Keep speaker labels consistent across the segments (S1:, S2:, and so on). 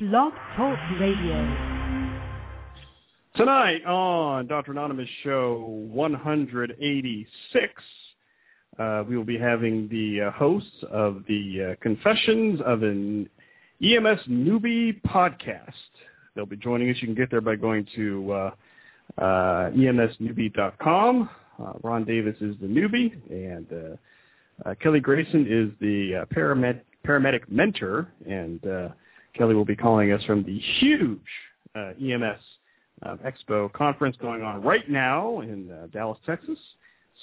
S1: Blog Talk Radio.
S2: Tonight on Dr. Anonymous Show 186, uh, we will be having the uh, hosts of the uh, Confessions of an EMS Newbie podcast. They'll be joining us. You can get there by going to uh, uh, emsnewbie.com. Uh, Ron Davis is the newbie, and uh, Kelly Grayson is the paramed- paramedic mentor, and Kelly will be calling us from the huge uh, EMS uh, Expo conference going on right now in uh, Dallas, Texas.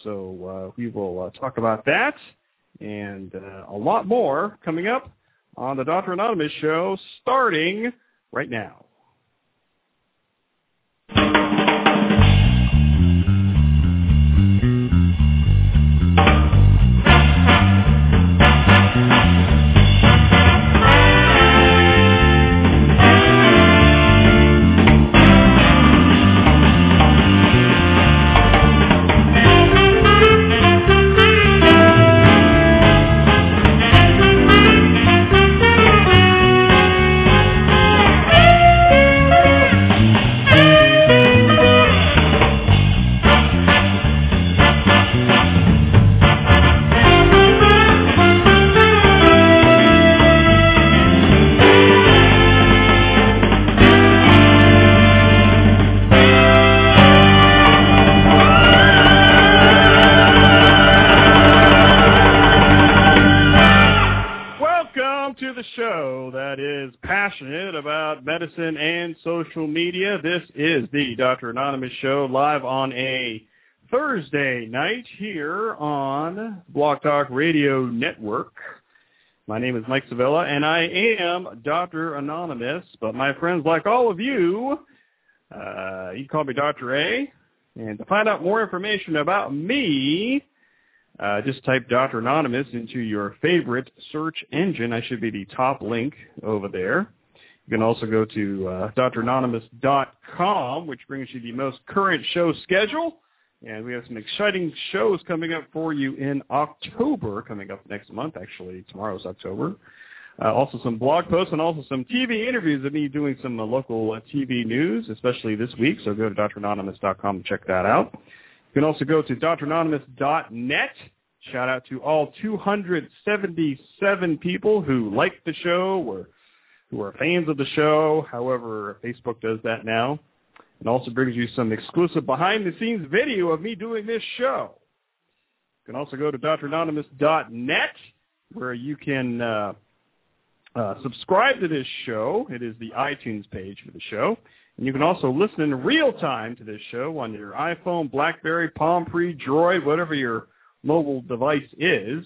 S2: So uh, we will uh, talk about that and uh, a lot more coming up on the Dr. Anonymous show starting right now. Social media. This is the Dr. Anonymous show live on a Thursday night here on Blog Talk Radio Network. My name is Mike Sevilla, and I am Dr. Anonymous. But my friends, like all of you, uh, you can call me Dr. A. And to find out more information about me, uh, just type Dr. Anonymous into your favorite search engine. I should be the top link over there. You can also go to uh, dranonymous.com, which brings you the most current show schedule. And we have some exciting shows coming up for you in October, coming up next month. Actually, tomorrow's October. Uh, also some blog posts and also some TV interviews of me doing some uh, local uh, TV news, especially this week. So go to dranonymous.com and check that out. You can also go to dranonymous.net. Shout out to all 277 people who liked the show or who are fans of the show. However, Facebook does that now. And also brings you some exclusive behind-the-scenes video of me doing this show. You can also go to dranonymous.net where you can uh, uh, subscribe to this show. It is the iTunes page for the show. And you can also listen in real time to this show on your iPhone, BlackBerry, Palm Pre, Droid, whatever your mobile device is.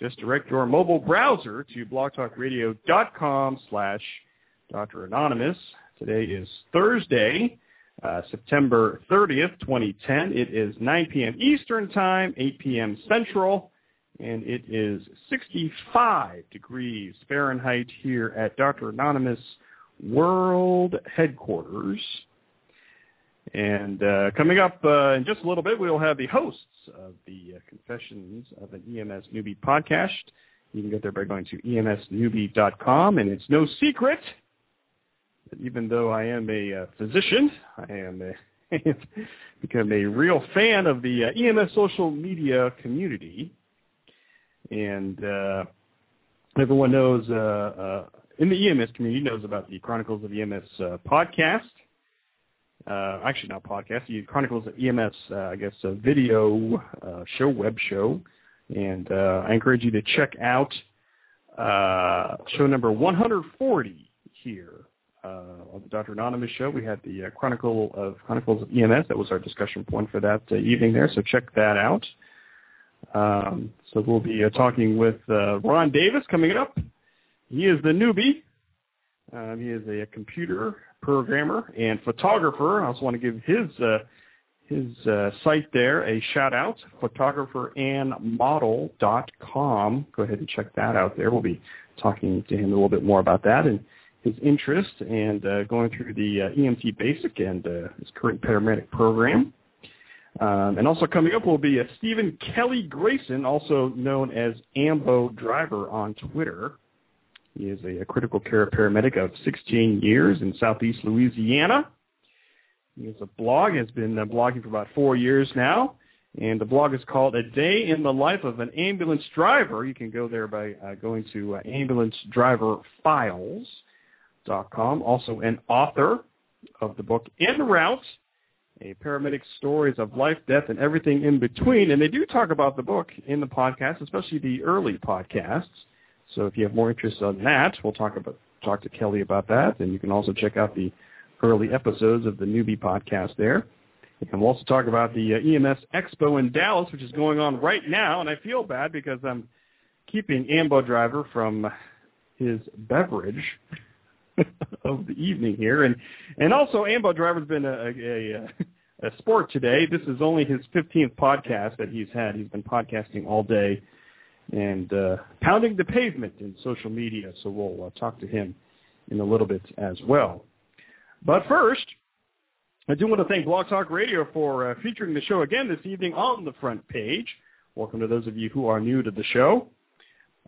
S2: Just direct your mobile browser to blogtalkradio.com slash Dr. Anonymous. Today is Thursday, uh, September 30th, 2010. It is 9 p.m. Eastern Time, 8 p.m. Central, and it is 65 degrees Fahrenheit here at Dr. Anonymous World Headquarters. And uh, coming up uh, in just a little bit, we'll have the hosts of the uh, Confessions of an EMS Newbie podcast. You can get there by going to emsnewbie.com. And it's no secret that even though I am a uh, physician, I am a, become a real fan of the uh, EMS social media community. And uh, everyone knows uh, uh, in the EMS community knows about the Chronicles of EMS podcast. Uh, actually, not podcast. The Chronicles of EMS, uh, I guess, a video uh, show, web show, and uh, I encourage you to check out uh, show number 140 here uh, on the Dr. Anonymous show. We had the uh, Chronicle of Chronicles of EMS. That was our discussion point for that uh, evening there. So check that out. Um, so we'll be uh, talking with uh, Ron Davis coming up. He is the newbie. Um, he is a, computer programmer and photographer. I also want to give his uh, his uh, site there a shout out, photographerandmodel.com. Go ahead and check that out there. We'll be talking to him a little bit more about that and his interest and uh, going through the uh, EMT basic and uh, his current paramedic program. Um, and also coming up will be uh, Stephen Kelly Grayson, also known as Ambo Driver on Twitter. He is a, critical care paramedic of 16 years in southeast Louisiana. He has a blog, has been uh, blogging for about four years now, and the blog is called A Day in the Life of an Ambulance Driver. You can go there by uh, going to uh, ambulancedriverfiles.com. Also an author of the book En Route, a paramedic stories of life, death, and everything in between. And they do talk about the book in the podcast, especially the early podcasts. So if you have more interest on that, we'll talk about talk to Kelly about that. And you can also check out the early episodes of the newbie podcast there. And we'll also talk about the uh, EMS Expo in Dallas, which is going on right now. And I feel bad because I'm keeping Ambo Driver from his beverage of the evening here. And and also Ambo Driver's been a, a, a, sport today. This is only his 15th podcast that he's had. He's been podcasting all day and uh, pounding the pavement in social media. So we'll uh, talk to him in a little bit as well. But first, I do want to thank Blog Talk Radio for uh, featuring the show again this evening on the front page. Welcome to those of you who are new to the show.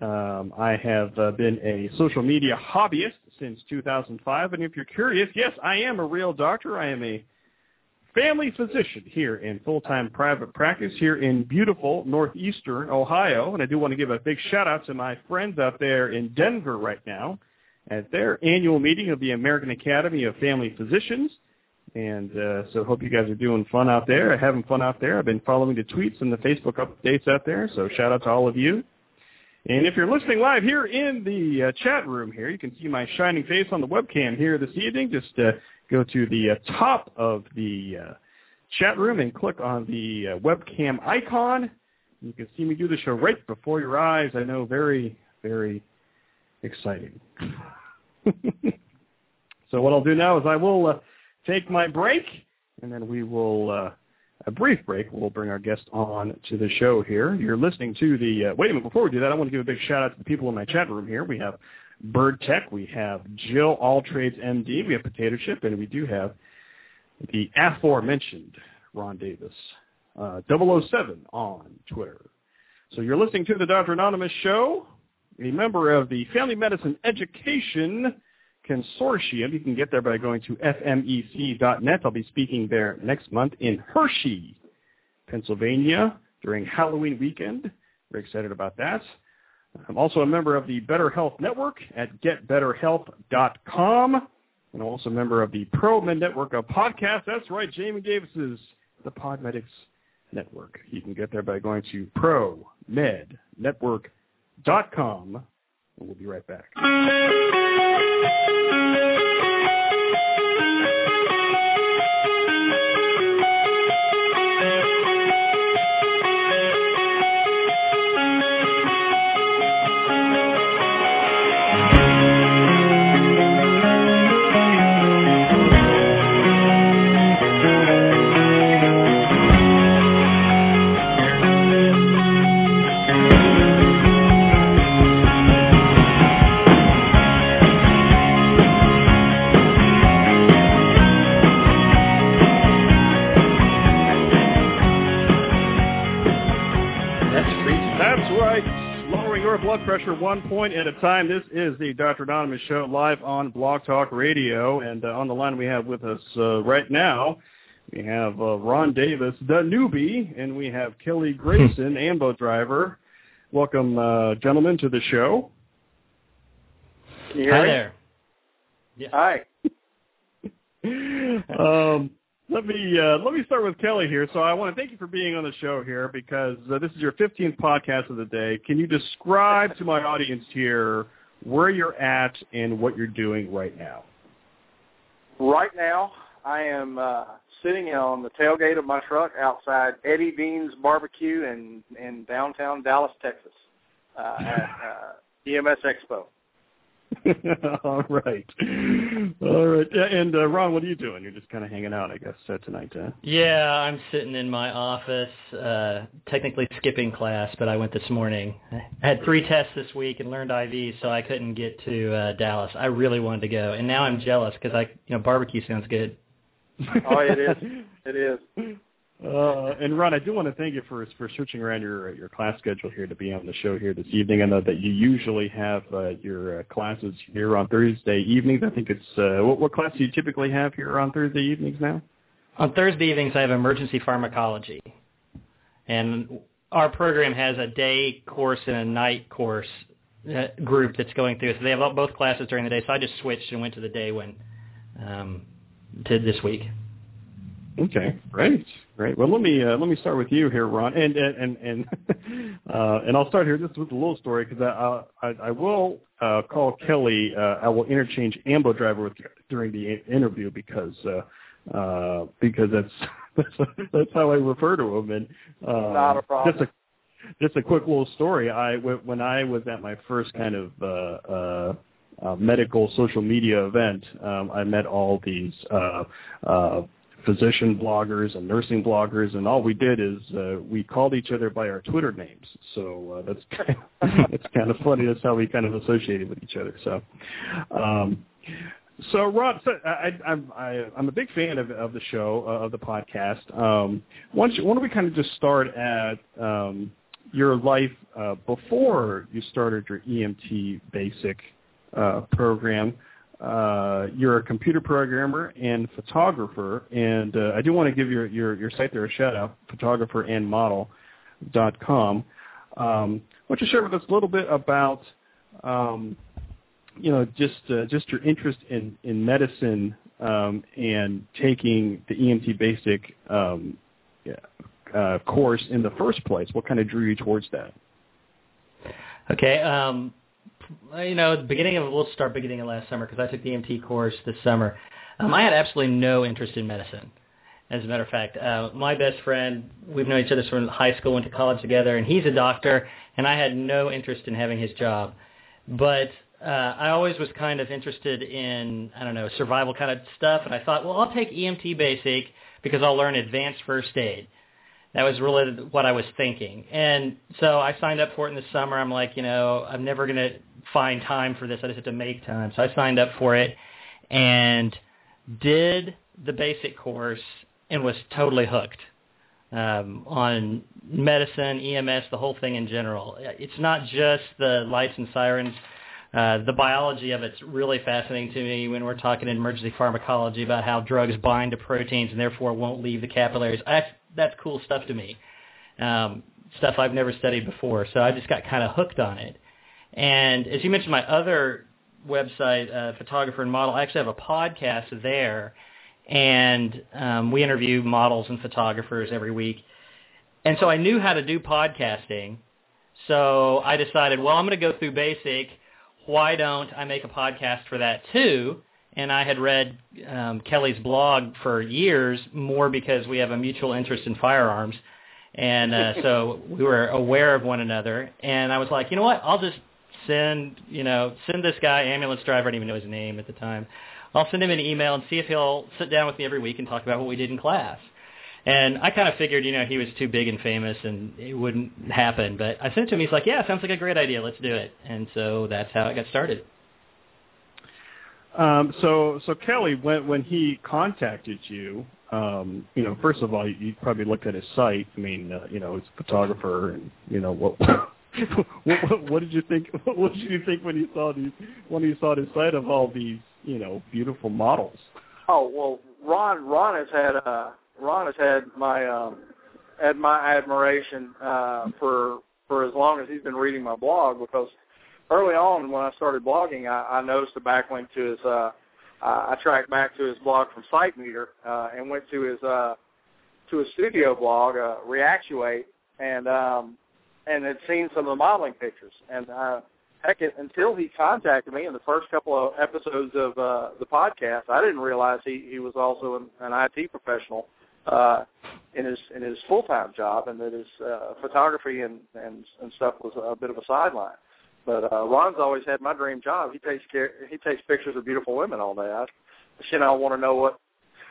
S2: Um, I have uh, been a social media hobbyist since 2005, and if you're curious, yes, I am a real doctor. I am a family physician here in full-time private practice here in beautiful northeastern Ohio, and I do want to give a big shout-out to my friends out there in Denver right now at their annual meeting of the American Academy of Family Physicians. And uh, so hope you guys are doing fun out there, having fun out there. I've been following the tweets and the Facebook updates out there, so shout out to all of you. And if you're listening live here in the uh, chat room here, you can see my shining face on the webcam here this evening. Just uh, go to the uh, top of the uh, chat room and click on the uh, webcam icon. You can see me do the show right before your eyes. I know, very, very exciting. so what I'll do now is I will uh, take my break, and then we will, uh, a brief break, we'll bring our guest on to the show here. You're listening to the, uh, wait a minute, before we do that, I want to give a big shout out to the people in my chat room here. We have Bird Tech, we have Jill All Trades MD, we have Potato Chip, and we do have the aforementioned Ron Davis, uh, 007 on Twitter. So you're listening to the Dr. Anonymous show a member of the Family Medicine Education Consortium. You can get there by going to fmec.net. I'll be speaking there next month in Hershey, Pennsylvania during Halloween weekend. Very excited about that. I'm also a member of the Better Health Network at getbetterhealth.com. And also a member of the ProMed Network of podcasts. That's right, Jamie Davis's The Podmedics Network. You can get there by going to ProMed dot com, and we'll be right back. Blood pressure one point at a time. This is the Dr. Anonymous Show live on Blog Talk Radio. And uh, on the line we have with us uh, right now, we have uh, Ron Davis, the newbie, and we have Kelly Grayson, Ambo driver. Welcome, uh, gentlemen, to the show.
S3: Hi there.
S4: Yeah. Hi.
S2: um, let me uh, let me start with Kelly here. So I want to thank you for being on the show here because uh, this is your 15th podcast of the day. Can you describe to my audience here where you're at and what you're doing right now?
S4: Right now, I am uh, sitting on the tailgate of my truck outside Eddie Deen's Barbecue in in downtown Dallas, Texas, uh, at uh, EMS Expo.
S2: All right. All right. And uh, Ron, what are you doing? You're just kind of hanging out, I guess, uh, tonight. Uh?
S3: Yeah, I'm sitting in my office, uh, technically skipping class, but I went this morning. I had three tests this week and learned IV, so I couldn't get to uh, Dallas. I really wanted to go, and now I'm jealous because I, you know, barbecue sounds good.
S4: oh, it is. It is.
S2: Uh, and Ron, I do want to thank you for for searching around your your class schedule here to be on the show here this evening. I know that you usually have uh, your uh, classes here on Thursday evenings. I think it's uh, what, what class do you typically have here on Thursday evenings now?
S3: On Thursday evenings, I have emergency pharmacology, and our program has a day course and a night course uh, group that's going through. So they have both classes during the day. So I just switched and went to the day one um, to this week.
S2: Okay, great, great. Well, let me uh, let me start with you here, Ron, and and and uh, and I'll start here just with a little story because I, I I will uh, call Kelly. Uh, I will interchange Ambo driver with during the interview because uh, uh, because that's that's, that's how I refer to him. And uh,
S4: Not a problem.
S2: Just a just a quick little story. I when I was at my first kind of uh, uh, uh, medical social media event, um, I met all these. Uh, uh, physician bloggers and nursing bloggers, and all we did is uh, we called each other by our Twitter names. So uh, that's kind of, it's kind of funny. That's how we kind of associated with each other. So. Um, so Rod, so I, I'm I, I'm a big fan of, of the show uh, of the podcast. Um, why, don't you, why don't we kind of just start at um, your life uh, before you started your EMT basic uh, program? Uh, you're a computer programmer and photographer, and uh, I do want to give your, your, your site there a shout out, photographerandmodel.com. Um, why don't you share with us a little bit about, um, you know, just uh, just your interest in in medicine um, and taking the EMT basic um, uh, course in the first place? What kind of drew you towards that?
S3: Okay. Um, you know, the beginning of we'll start beginning of last summer because I took the EMT course this summer. Um, I had absolutely no interest in medicine. As a matter of fact, uh, my best friend, we've known each other from high school, went to college together, and he's a doctor, and I had no interest in having his job. But uh, I always was kind of interested in, I don't know, survival kind of stuff, and I thought, well, I'll take EMT basic because I'll learn advanced first aid. That was really what I was thinking. And so I signed up for it in the summer. I'm like, you know, I'm never going to find time for this. I just have to make time. So I signed up for it and did the basic course and was totally hooked um, on medicine, EMS, the whole thing in general. It's not just the lights and sirens. Uh, the biology of it's really fascinating to me when we're talking in emergency pharmacology about how drugs bind to proteins and therefore won't leave the capillaries. That's, that's cool stuff to me. Um, stuff I've never studied before. So I just got kind of hooked on it. And as you mentioned, my other website, uh, Photographer and Model, I actually have a podcast there, and um, we interview models and photographers every week. And so I knew how to do podcasting. So I decided, well, I'm going to go through basic. Why don't I make a podcast for that too? And I had read um, Kelly's blog for years, more because we have a mutual interest in firearms. And uh, so we were aware of one another. And I was like, you know what? I'll just send, you know, send this guy, ambulance driver, I didn't even know his name at the time. I'll send him an email and see if he'll sit down with me every week and talk about what we did in class. And I kind of figured, you know, he was too big and famous and it wouldn't happen. But I sent it to him. He's like, yeah, sounds like a great idea. Let's do it. And so that's how it got started.
S2: Um, so, so Kelly, when when he contacted you, um, you know, first of all, you, probably looked at his site. I mean, uh, you know, he's a photographer, and you know what what, what, what did you think? What did you think when you saw these when you saw the site of all these you know beautiful models?
S4: Oh well, Ron Ron has had uh, Ron has had my um, had my admiration uh, for for as long as he's been reading my blog because early on when I started blogging, I, I noticed a backlink to his. Uh, I tracked back to his blog from SiteMeter uh, and went to his uh, to his studio blog, uh, Reactuate, and um, and had seen some of the modeling pictures. And uh, heck, it, until he contacted me in the first couple of episodes of uh, the podcast, I didn't realize he, he was also an, an IT professional uh, in his in his full time job, and that his uh, photography and, and and stuff was a bit of a sideline. But uh, Ron's always had my dream job. He takes care. He takes pictures of beautiful women all day. I, you know, I want to know what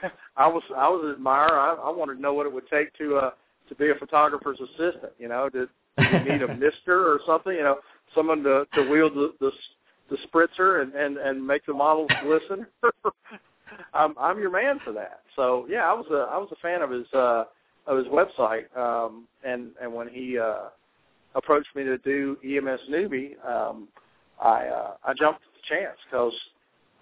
S4: I was. I was an admirer. I, I wanted to know what it would take to uh, to be a photographer's assistant. You know, to you need a mister or something, you know, someone to to wield the the, the spritzer and and and make the models glisten. I'm I'm your man for that. So yeah, I was a I was a fan of his uh of his website. Um, and and when he uh, approached me to do EMS newbie, um, I uh, I jumped at the chance because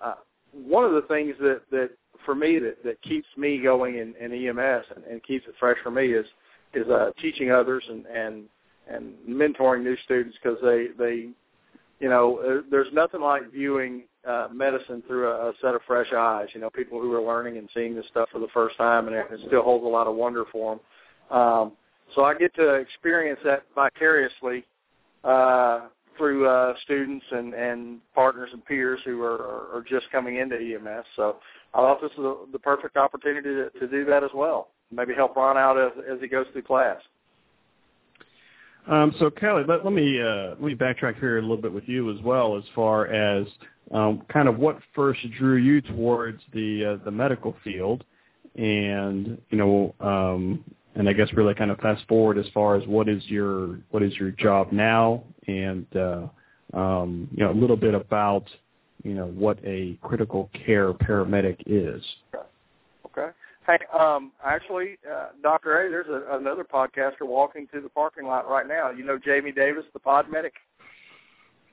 S4: uh, one of the things that that for me that that keeps me going in, in EMS and, and keeps it fresh for me is is uh, teaching others and and and mentoring new students because they they you know there's nothing like viewing uh, medicine through a, a set of fresh eyes. You know, people who are learning and seeing this stuff for the first time, and it, it still holds a lot of wonder for them. Um, so I get to experience that vicariously uh, through uh, students and, and partners and peers who are, are just coming into EMS. So I thought this was the perfect opportunity to, to do that as well. Maybe help Ron out as, as he goes through class.
S2: Um, so Kelly, let, let me uh, let me backtrack here a little bit with you as well, as far as um, kind of what first drew you towards the uh, the medical field, and you know, um, and I guess really kind of fast forward as far as what is your what is your job now, and uh, um, you know a little bit about you know what a critical care paramedic is.
S4: Hey, um, actually, uh, Dr. A, there's a, another podcaster walking through the parking lot right now. You know Jamie Davis, the pod medic?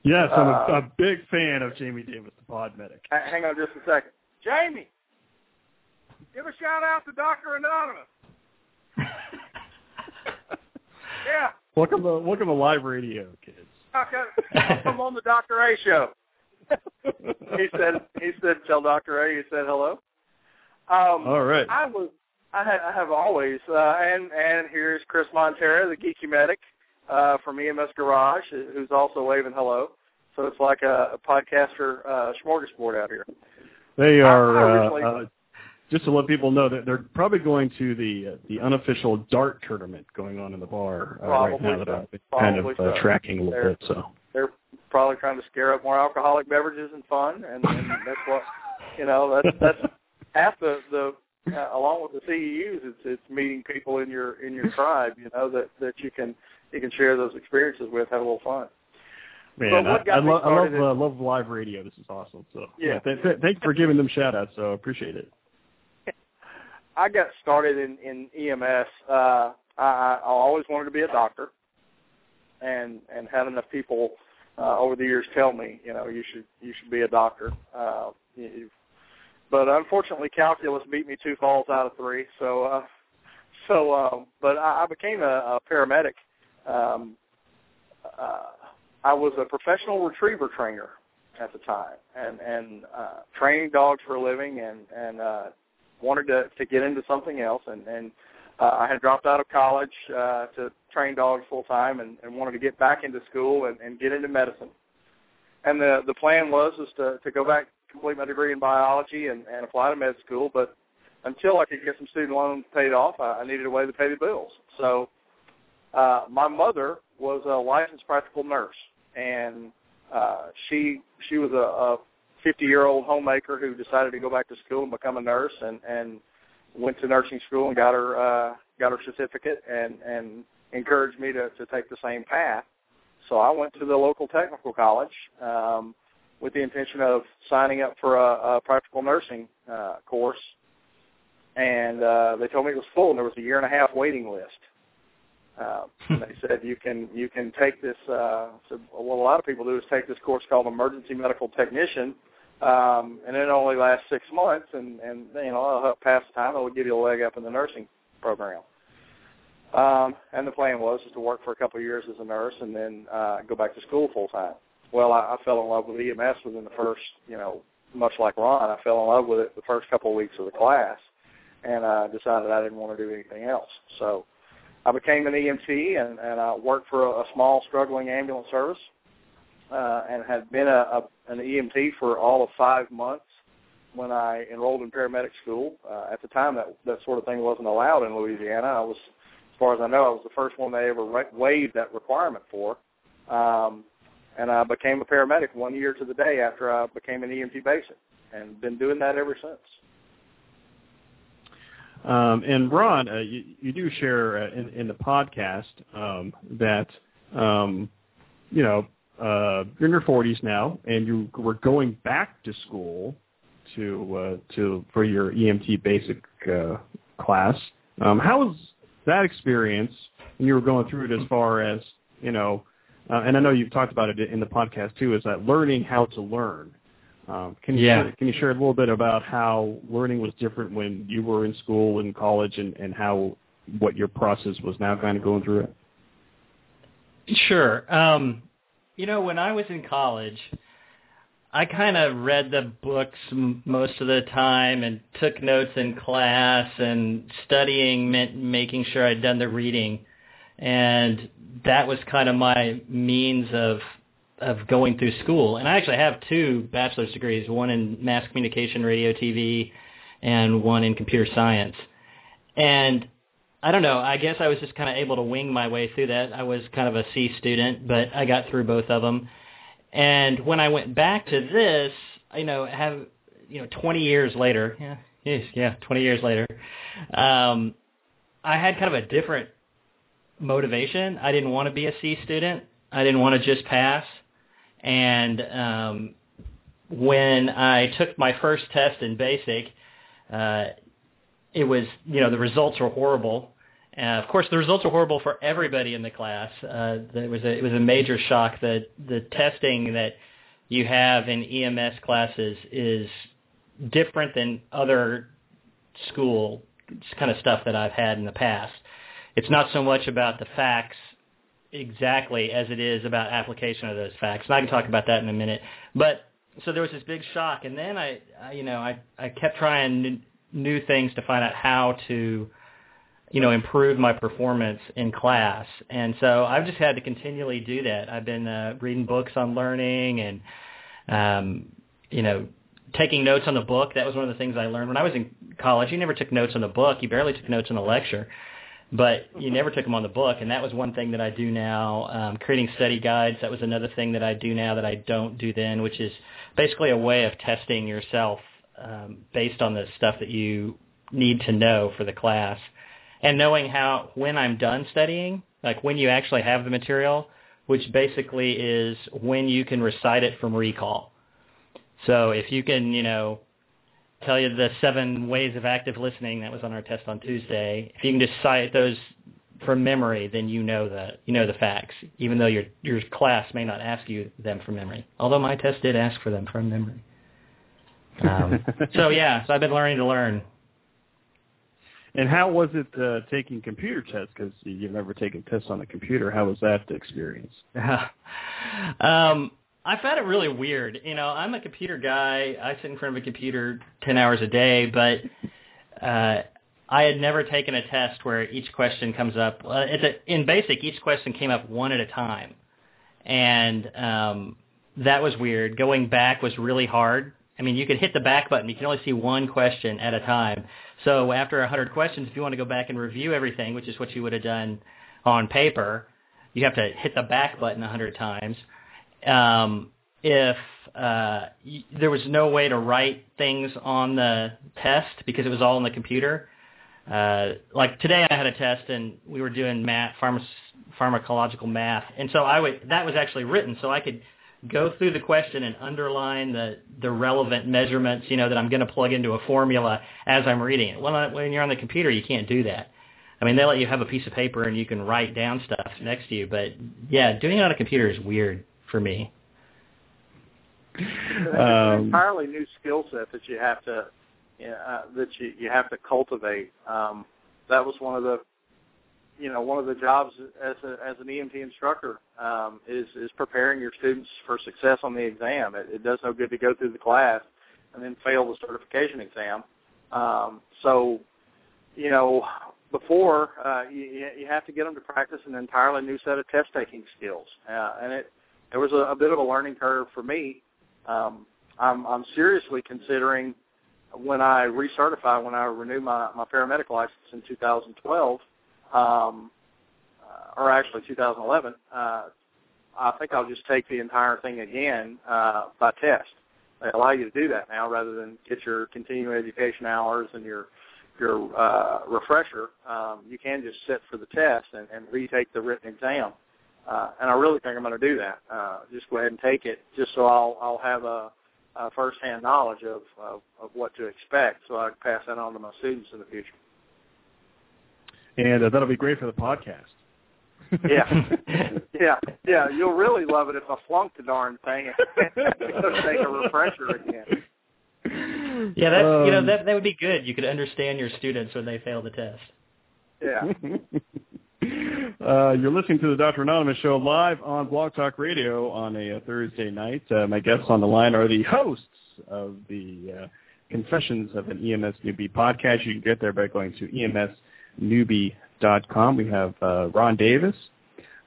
S2: Yes, I'm a, uh, a big fan of Jamie Davis, the pod medic.
S4: Hang on just a second. Jamie, give a shout out to Dr. Anonymous. yeah.
S2: Welcome to welcome to live radio, kids.
S4: I'm on the Dr. A show. he said he said tell Dr. A he said hello. Um,
S2: All right.
S4: I was, I, ha- I have always, uh, and and here's Chris Montera, the geeky medic uh, from EMS Garage, who's also waving hello. So it's like a, a podcaster uh, smorgasbord out here.
S2: They are. Uh, uh, just to let people know that they're probably going to the uh, the unofficial dart tournament going on in the bar uh, right now that. I'm kind of uh,
S4: so.
S2: tracking a little
S4: They're-
S2: bit. So
S4: They're probably trying to scare up more alcoholic beverages and fun, and, and that's what you know. That's that's half the the uh, along with the CEUs, it's it's meeting people in your in your tribe, you know, that that you can you can share those experiences with, have a little fun.
S2: man, I, I, lo- I love
S4: started
S2: uh, love live radio. This is awesome. So
S4: Yeah.
S2: th- th- thanks for giving them shout outs. So appreciate it.
S4: I got started in in EMS. Uh, I, I always wanted to be a doctor, and and had enough people uh, over the years tell me, you know, you should you should be a doctor. Uh, you, but unfortunately, calculus beat me two falls out of three. So uh, so um, but I, I became a, a paramedic. Um, uh, I was a professional retriever trainer at the time, and and uh, training dogs for a living, and and uh, wanted to to get into something else and and uh, I had dropped out of college uh, to train dogs full time and, and wanted to get back into school and, and get into medicine. And the the plan was is to to go back complete my degree in biology and, and apply to med school, but until I could get some student loans paid off, I, I needed a way to pay the bills. So uh, my mother was a licensed practical nurse, and uh, she she was a, a 50 year old homemaker who decided to go back to school and become a nurse and and went to nursing school and got her uh got her certificate and and encouraged me to to take the same path so I went to the local technical college um with the intention of signing up for a, a practical nursing uh course and uh they told me it was full and there was a year and a half waiting list uh, and they said you can you can take this. Uh, so what a lot of people do is take this course called emergency medical technician, um, and it only lasts six months, and and you know it'll help pass the time. It'll give you a leg up in the nursing program. Um, and the plan was is to work for a couple of years as a nurse and then uh, go back to school full time. Well, I, I fell in love with EMS within the first, you know, much like Ron, I fell in love with it the first couple of weeks of the class, and uh, decided I didn't want to do anything else. So I became an EMT and, and I worked for a, a small struggling ambulance service uh, and had been a, a, an EMT for all of five months when I enrolled in paramedic school. Uh, at the time, that that sort of thing wasn't allowed in Louisiana. I was, as far as I know, I was the first one they ever wa- waived that requirement for. Um, and I became a paramedic one year to the day after I became an EMT basic, and been doing that ever since.
S2: Um, and Ron, uh, you, you do share uh, in, in the podcast um, that um, you know uh, you're in your 40s now, and you were going back to school to uh, to for your EMT basic uh, class. Um, how was that experience, and you were going through it as far as you know, uh, and I know you've talked about it in the podcast too, is that learning how to learn. Um, can you
S3: Yeah.
S2: share, can you share a little bit about how learning was different when you were in school and college, and, and how what your process was now kind of going through it?
S3: Sure. Um, you know, when I was in college, I kind of read the books m- most of the time and took notes in class and studying meant making sure I'd done the reading. And that was kind of my means of of going through school. And I actually have two bachelor's degrees, one in mass communication, radio, TV, and one in computer science. And I don't know. I guess I was just kind of able to wing my way through that. I was kind of a C student, but I got through both of them. And when I went back to this, you know, have you know, 20 years later, yeah, yes, yeah, 20 years later, um, I had kind of a different motivation. I didn't want to be a C student. I didn't want to just pass. And um, when I took my first test in basic, uh, it was you know the results were horrible. Uh, of course, the results were horrible for everybody in the class. Uh, it was a, it was a major shock that the testing that you have in EMS classes is different than other school kind of stuff that I've had in the past. It's not so much about the facts exactly as it is about application of those facts. And I can talk about that in a minute. But so there was this big shock, and then I, I you know, I I kept trying n- new things to find out how to, you know, improve my performance in class. And so I've just had to continually do that. I've been uh, reading books on learning and, um, you know, taking notes on the book. That was one of the things I learned when I was in college. You never took notes on the book. You barely took notes on a lecture but you never took them on the book, and that was one thing that I do now. Um, creating study guides, that was another thing that I do now that I don't do then, which is basically a way of testing yourself um, based on the stuff that you need to know for the class, and knowing how when I'm done studying, like when you actually have the material, which basically is when you can recite it from recall. So if you can, you know, tell you the seven ways of active listening that was on our test on Tuesday. If you can just cite those from memory, then you know the you know the facts, even though your your class may not ask you them from memory. Although my test did ask for them from memory. Um, so yeah, so I've been learning to learn.
S2: And how was it uh, taking computer tests? Because you've never taken tests on a computer. How was that experience?
S3: um, I found it really weird. You know, I'm a computer guy. I sit in front of a computer 10 hours a day, but uh, I had never taken a test where each question comes up. Uh, it's a, in basic, each question came up one at a time. And um, that was weird. Going back was really hard. I mean, you could hit the back button. You can only see one question at a time. So after 100 questions, if you want to go back and review everything, which is what you would have done on paper, you have to hit the back button 100 times um, if uh, y- there was no way to write things on the test because it was all in the computer. Uh, like today, I had a test and we were doing math, pharma- pharmacological math, and so I would that was actually written, so I could go through the question and underline the the relevant measurements, you know, that I'm going to plug into a formula as I'm reading it. Well, when you're on the computer, you can't do that. I mean, they let you have a piece of paper and you can write down stuff next to you, but yeah, doing it on a computer is weird for me.
S4: It's an
S2: Um,
S4: entirely new skill set that you have to you know, uh, that you you have to cultivate. Um, that was one of the you know one of the jobs as a, as an EMT instructor um, is is preparing your students for success on the exam. It, it does no good to go through the class and then fail the certification exam. Um, so you know before uh, you, you have to get them to practice an entirely new set of test taking skills, uh, and it there was a, a bit of a learning curve for me. Um, I'm, I'm seriously considering when I recertify, when I renew my, my paramedic license in 2012, um, uh, or actually 2011, uh, I think I'll just take the entire thing again uh, by test. They allow you to do that now rather than get your continuing education hours and your your uh, refresher. Um, you can just sit for the test and, and retake the written exam. Uh, and I really think I'm going to do that. Uh, just go ahead and take it, just so I'll I'll have a, a firsthand knowledge of, of of what to expect, so I can pass that on to my students in the future.
S2: and uh, that'll be great for the podcast.
S4: yeah, yeah, yeah. You'll really love it if I flunk the darn thing and take a refresher again.
S3: Yeah, that's um, you know
S2: Um,
S3: that that would be good. You could understand your students when they fail the test.
S4: Yeah.
S2: uh, you're listening to the Dr. Anonymous Show live on Blog Talk Radio on a, uh Thursday night. Uh, my guests on the line are the hosts of the uh, Confessions of an EMS Newbie podcast. You can get there by going to emsnewbie.com. We have uh, Ron Davis,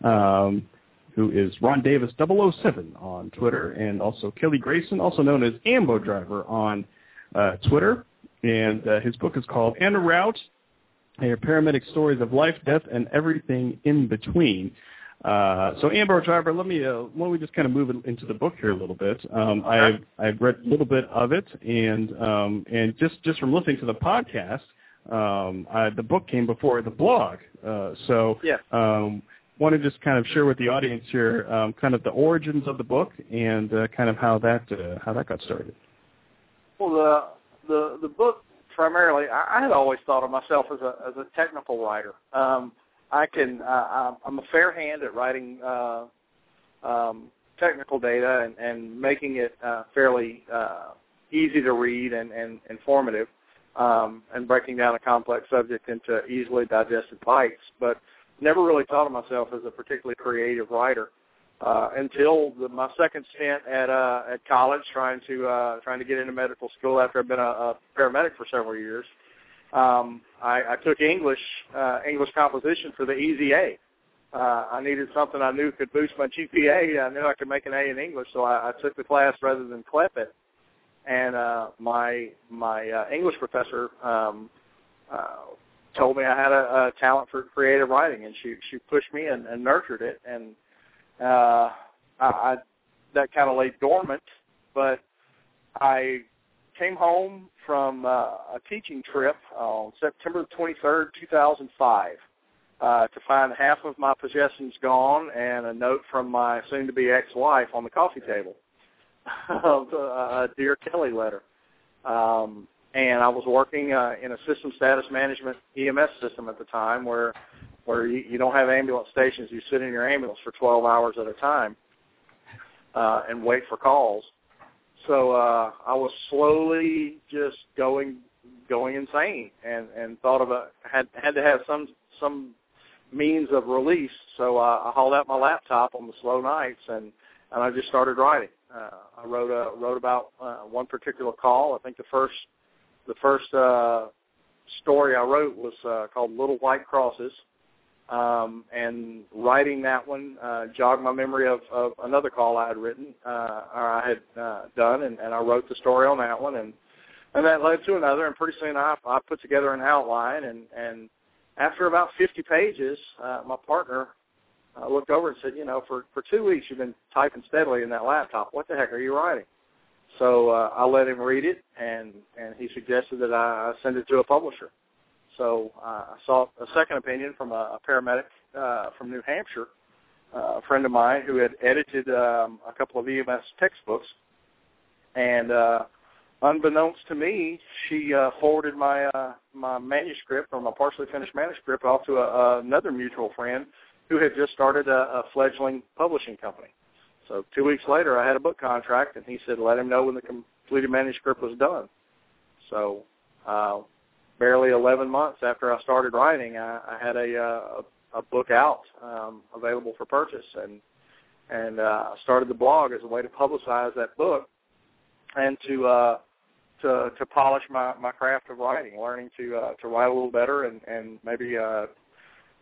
S2: um, who is Ron Davis 007 on Twitter, and also Kelly Grayson, also known as Ambo Driver on Twitter. And his book is called En Route, a paramedic stories of life, death, and everything in between. Uh, so Ambo Driver, let me uh, why don't we just kind of move into the book here a little bit. Um, I've I've read a little bit of it, and um, and just just from listening to the podcast, um, I, the book came before the blog. Uh, so
S4: Yeah.
S2: um, want to just kind of share with the audience here um, kind of the origins of the book and uh, kind of how that uh, how that got started.
S4: Well, the the the book primarily, I, had always thought of myself as a as a technical writer. Um, I can, uh, I'm a fair hand at writing uh, um, technical data and, and making it uh, fairly uh, easy to read and, and informative, um, and breaking down a complex subject into easily digested bites. But never really thought of myself as a particularly creative writer uh, until the, my second stint at uh, at college, trying to uh, trying to get into medical school after I've been a, a paramedic for several years. Um, I, I took English uh, English composition for the Easy A. Uh, I needed something I knew could boost my GPA. I knew I could make an A in English, so I, I took the class rather than CLEP it. And uh, my my uh, English professor um, uh, told me I had a, a talent for creative writing, and she she pushed me and, and nurtured it. And uh, I, I that kind of lay dormant, but I came home from uh, a teaching trip on September 23rd, 2005, uh, to find half of my possessions gone and a note from my soon-to-be ex-wife on the coffee table, a dear Kelly letter. Um, and I was working uh, in a system status management EMS system at the time, where where you, you don't have ambulance stations. You sit in your ambulance for 12 hours at a time uh, and wait for calls. So uh, I was slowly just going going insane, and and thought of a had had to have some some means of release. So uh, I hauled out my laptop on the slow nights, and and I just started writing. Uh, I wrote a wrote about uh, one particular call. I think the first the first uh, story I wrote was uh, called Little White Crosses. Um, and writing that one uh, jogged my memory of, of another call I had written uh, or I had uh, done, and, and I wrote the story on that one, and and that led to another. And pretty soon I, I put together an outline, and and after about 50 pages, uh, my partner uh, looked over and said, you know, for for two weeks you've been typing steadily in that laptop. What the heck are you writing? So uh, I let him read it, and and he suggested that I send it to a publisher. So uh, I sought a second opinion from a, a paramedic uh, from New Hampshire, uh, a friend of mine who had edited um, a couple of EMS textbooks. And uh, unbeknownst to me, she uh, forwarded my uh, my manuscript or my partially finished manuscript off to a, another mutual friend who had just started a, a fledgling publishing company. So two weeks later, I had a book contract, and he said let him know when the completed manuscript was done. So uh, barely 11 months after I started writing, I, I had a, uh, a book out um, available for purchase, and and uh, started the blog as a way to publicize that book and to uh, to to polish my, my craft of writing, learning to uh, to write a little better, and and maybe uh,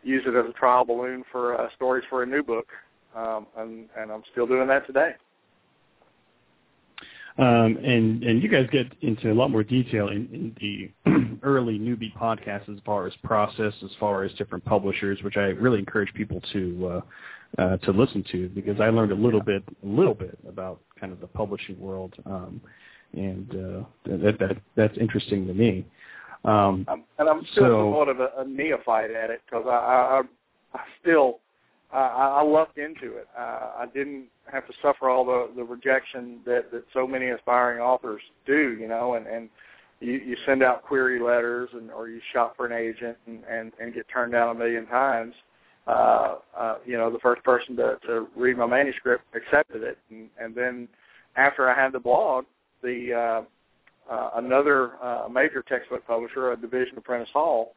S4: use it as a trial balloon for uh, stories for a new book, um, and and I'm still doing that today.
S2: Um, and and you guys get into a lot more detail in, in the early newbie podcast as far as process, as far as different publishers, which I really encourage people to uh, uh, to listen to because I learned a little bit a little bit about kind of the publishing world, um, and uh, that that that's interesting to me. Um,
S4: and I'm still
S2: so,
S4: somewhat of a, a neophyte at it because I, I I still I, I lucked into it. Uh, I didn't have to suffer all the the rejection that that so many aspiring authors do, you know, and and you, you send out query letters and or you shop for an agent and, and, and get turned down a million times. Uh, uh, you know, the first person to, to read my manuscript accepted it, and, and then after I had the blog, the uh, uh, another uh, major textbook publisher, a division of Prentice Hall,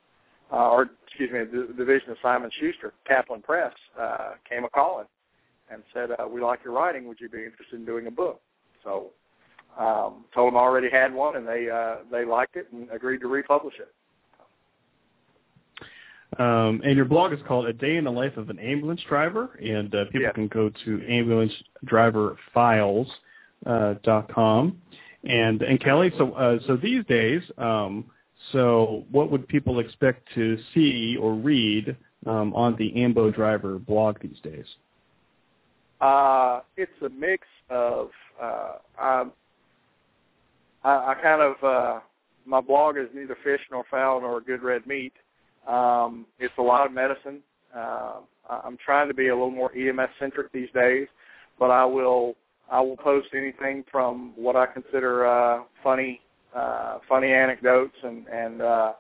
S4: uh, or excuse me, the division of Simon Schuster, Kaplan Press, uh, came a calling and said, uh, "We like your writing. Would you be interested in doing a book?" So um, told them I already had one, and they uh, they liked it and agreed to republish it.
S2: Um, and your blog is called "A Day in the Life of an Ambulance Driver," and uh, people
S4: Yeah.
S2: can go to ambulancedriverfiles.com. Uh, dot com. and and Kelly, so uh, so these days, um, so what would people expect to see or read um, on the Ambo Driver blog these days?
S4: Uh, it's a mix of uh, I, I kind of uh, my blog is neither fish nor fowl nor good red meat. Um, it's a lot of medicine. Uh, I'm trying to be a little more EMS centric these days, but I will I will post anything from what I consider uh, funny uh, funny anecdotes and and uh,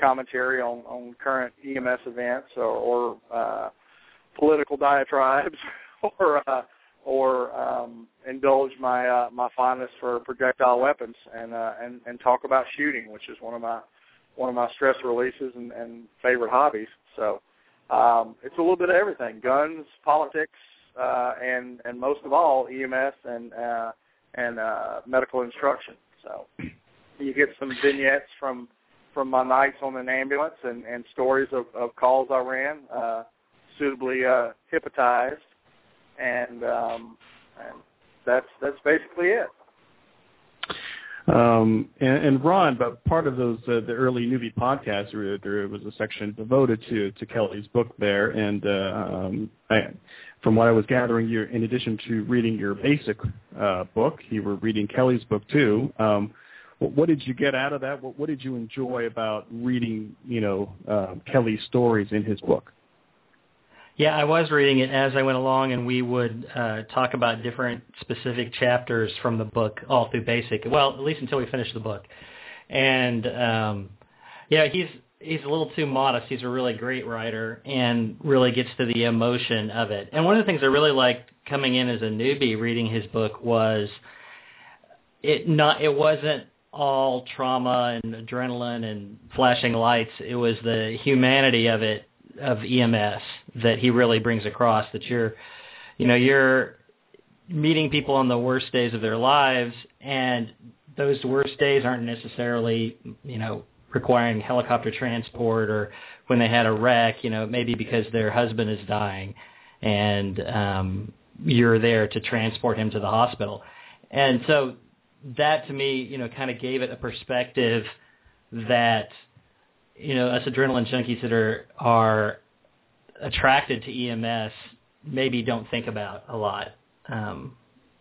S4: commentary on on current EMS events or, or uh, political diatribes or uh, or um, indulge my uh, my fondness for projectile weapons and uh, and and talk about shooting, which is one of my one of my stress releases and, and favorite hobbies. So um, it's a little bit of everything: guns, politics, uh, and and most of all EMS and uh, and uh, medical instruction. So you get some vignettes from from my nights on an ambulance and, and stories of, of calls I ran, uh, suitably uh, hypnotized, and um, and that's that's basically it.
S2: Um, and, and Ron, but part of those uh, the early newbie podcasts, there, there was a section devoted to to Kelly's book there, and uh, um, I, from what I was gathering, you in addition to reading your basic uh, book, you were reading Kelly's book too. Um, what, what did you get out of that? What, what did you enjoy about reading, you know, uh, Kelly's stories in his book?
S3: Yeah, I was reading it as I went along, and we would uh, talk about different specific chapters from the book all through basic. Well, at least until we finished the book. And um, yeah, he's he's a little too modest. He's a really great writer and really gets to the emotion of it. And one of the things I really liked coming in as a newbie reading his book was it not it wasn't all trauma and adrenaline and flashing lights. It was the humanity of it of EMS that he really brings across that you're you know you're meeting people on the worst days of their lives and those worst days aren't necessarily you know requiring helicopter transport or when they had a wreck you know maybe because their husband is dying and um you're there to transport him to the hospital. And so that to me you know kind of gave it a perspective that you know, us adrenaline junkies that are are attracted to EMS maybe don't think about a lot. Um,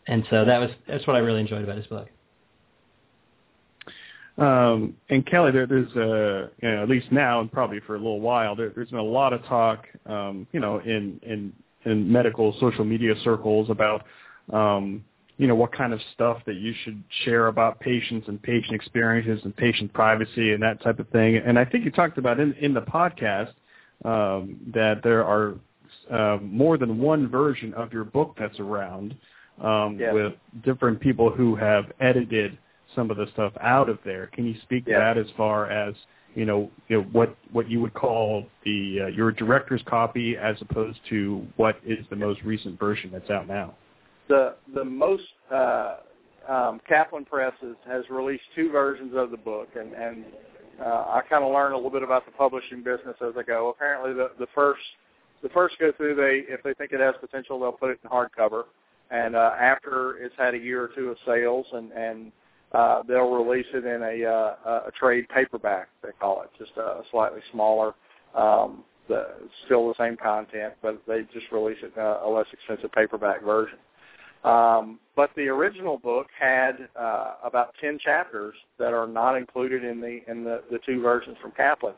S3: and so that was that's what I really enjoyed about his book.
S2: Um, and Kelly, there, there's a, you know, at least now and probably for a little while, there, there's been a lot of talk, um, you know, in, in, in medical social media circles about, um, you know, what kind of stuff that you should share about patients and patient experiences and patient privacy and that type of thing. And I think you talked about in, in the podcast um, that there are uh, more than one version of your book that's around um,
S4: Yes.
S2: with different people who have edited some of the stuff out of there. Can you speak to that as far as you know, you know what what you would call the uh, your director's copy as opposed to what is the most recent version that's out now?
S4: The the most uh, um, Kaplan Press has, has released two versions of the book, and and uh, I kind of learned a little bit about the publishing business as I go. Apparently, the the first the first go through, they if they think it has potential, they'll put it in hardcover, and uh, after it's had a year or two of sales, and and uh, they'll release it in a uh, a trade paperback. They call it just a slightly smaller. Um, the, still the same content, but they just release it in a, a less expensive paperback version. Um, but the original book had uh, about ten chapters that are not included in the in the, the two versions from Kaplan.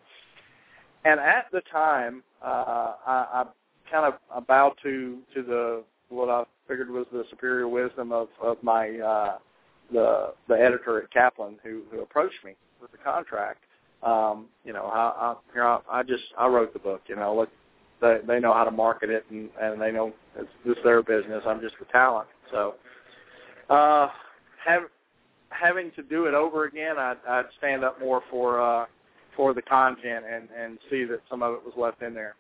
S4: And at the time, uh, I, I kind of bowed to to the what I figured was the superior wisdom of of my uh, the the editor at Kaplan who who approached me, with the contract. Um, you know, I, I, I, I just I wrote the book. You know, let they they know how to market it and and they know it's is their business. I'm just the talent. So, uh, have having to do it over again, I'd, I'd stand up more for uh, for the content and and see that some of it was left in there.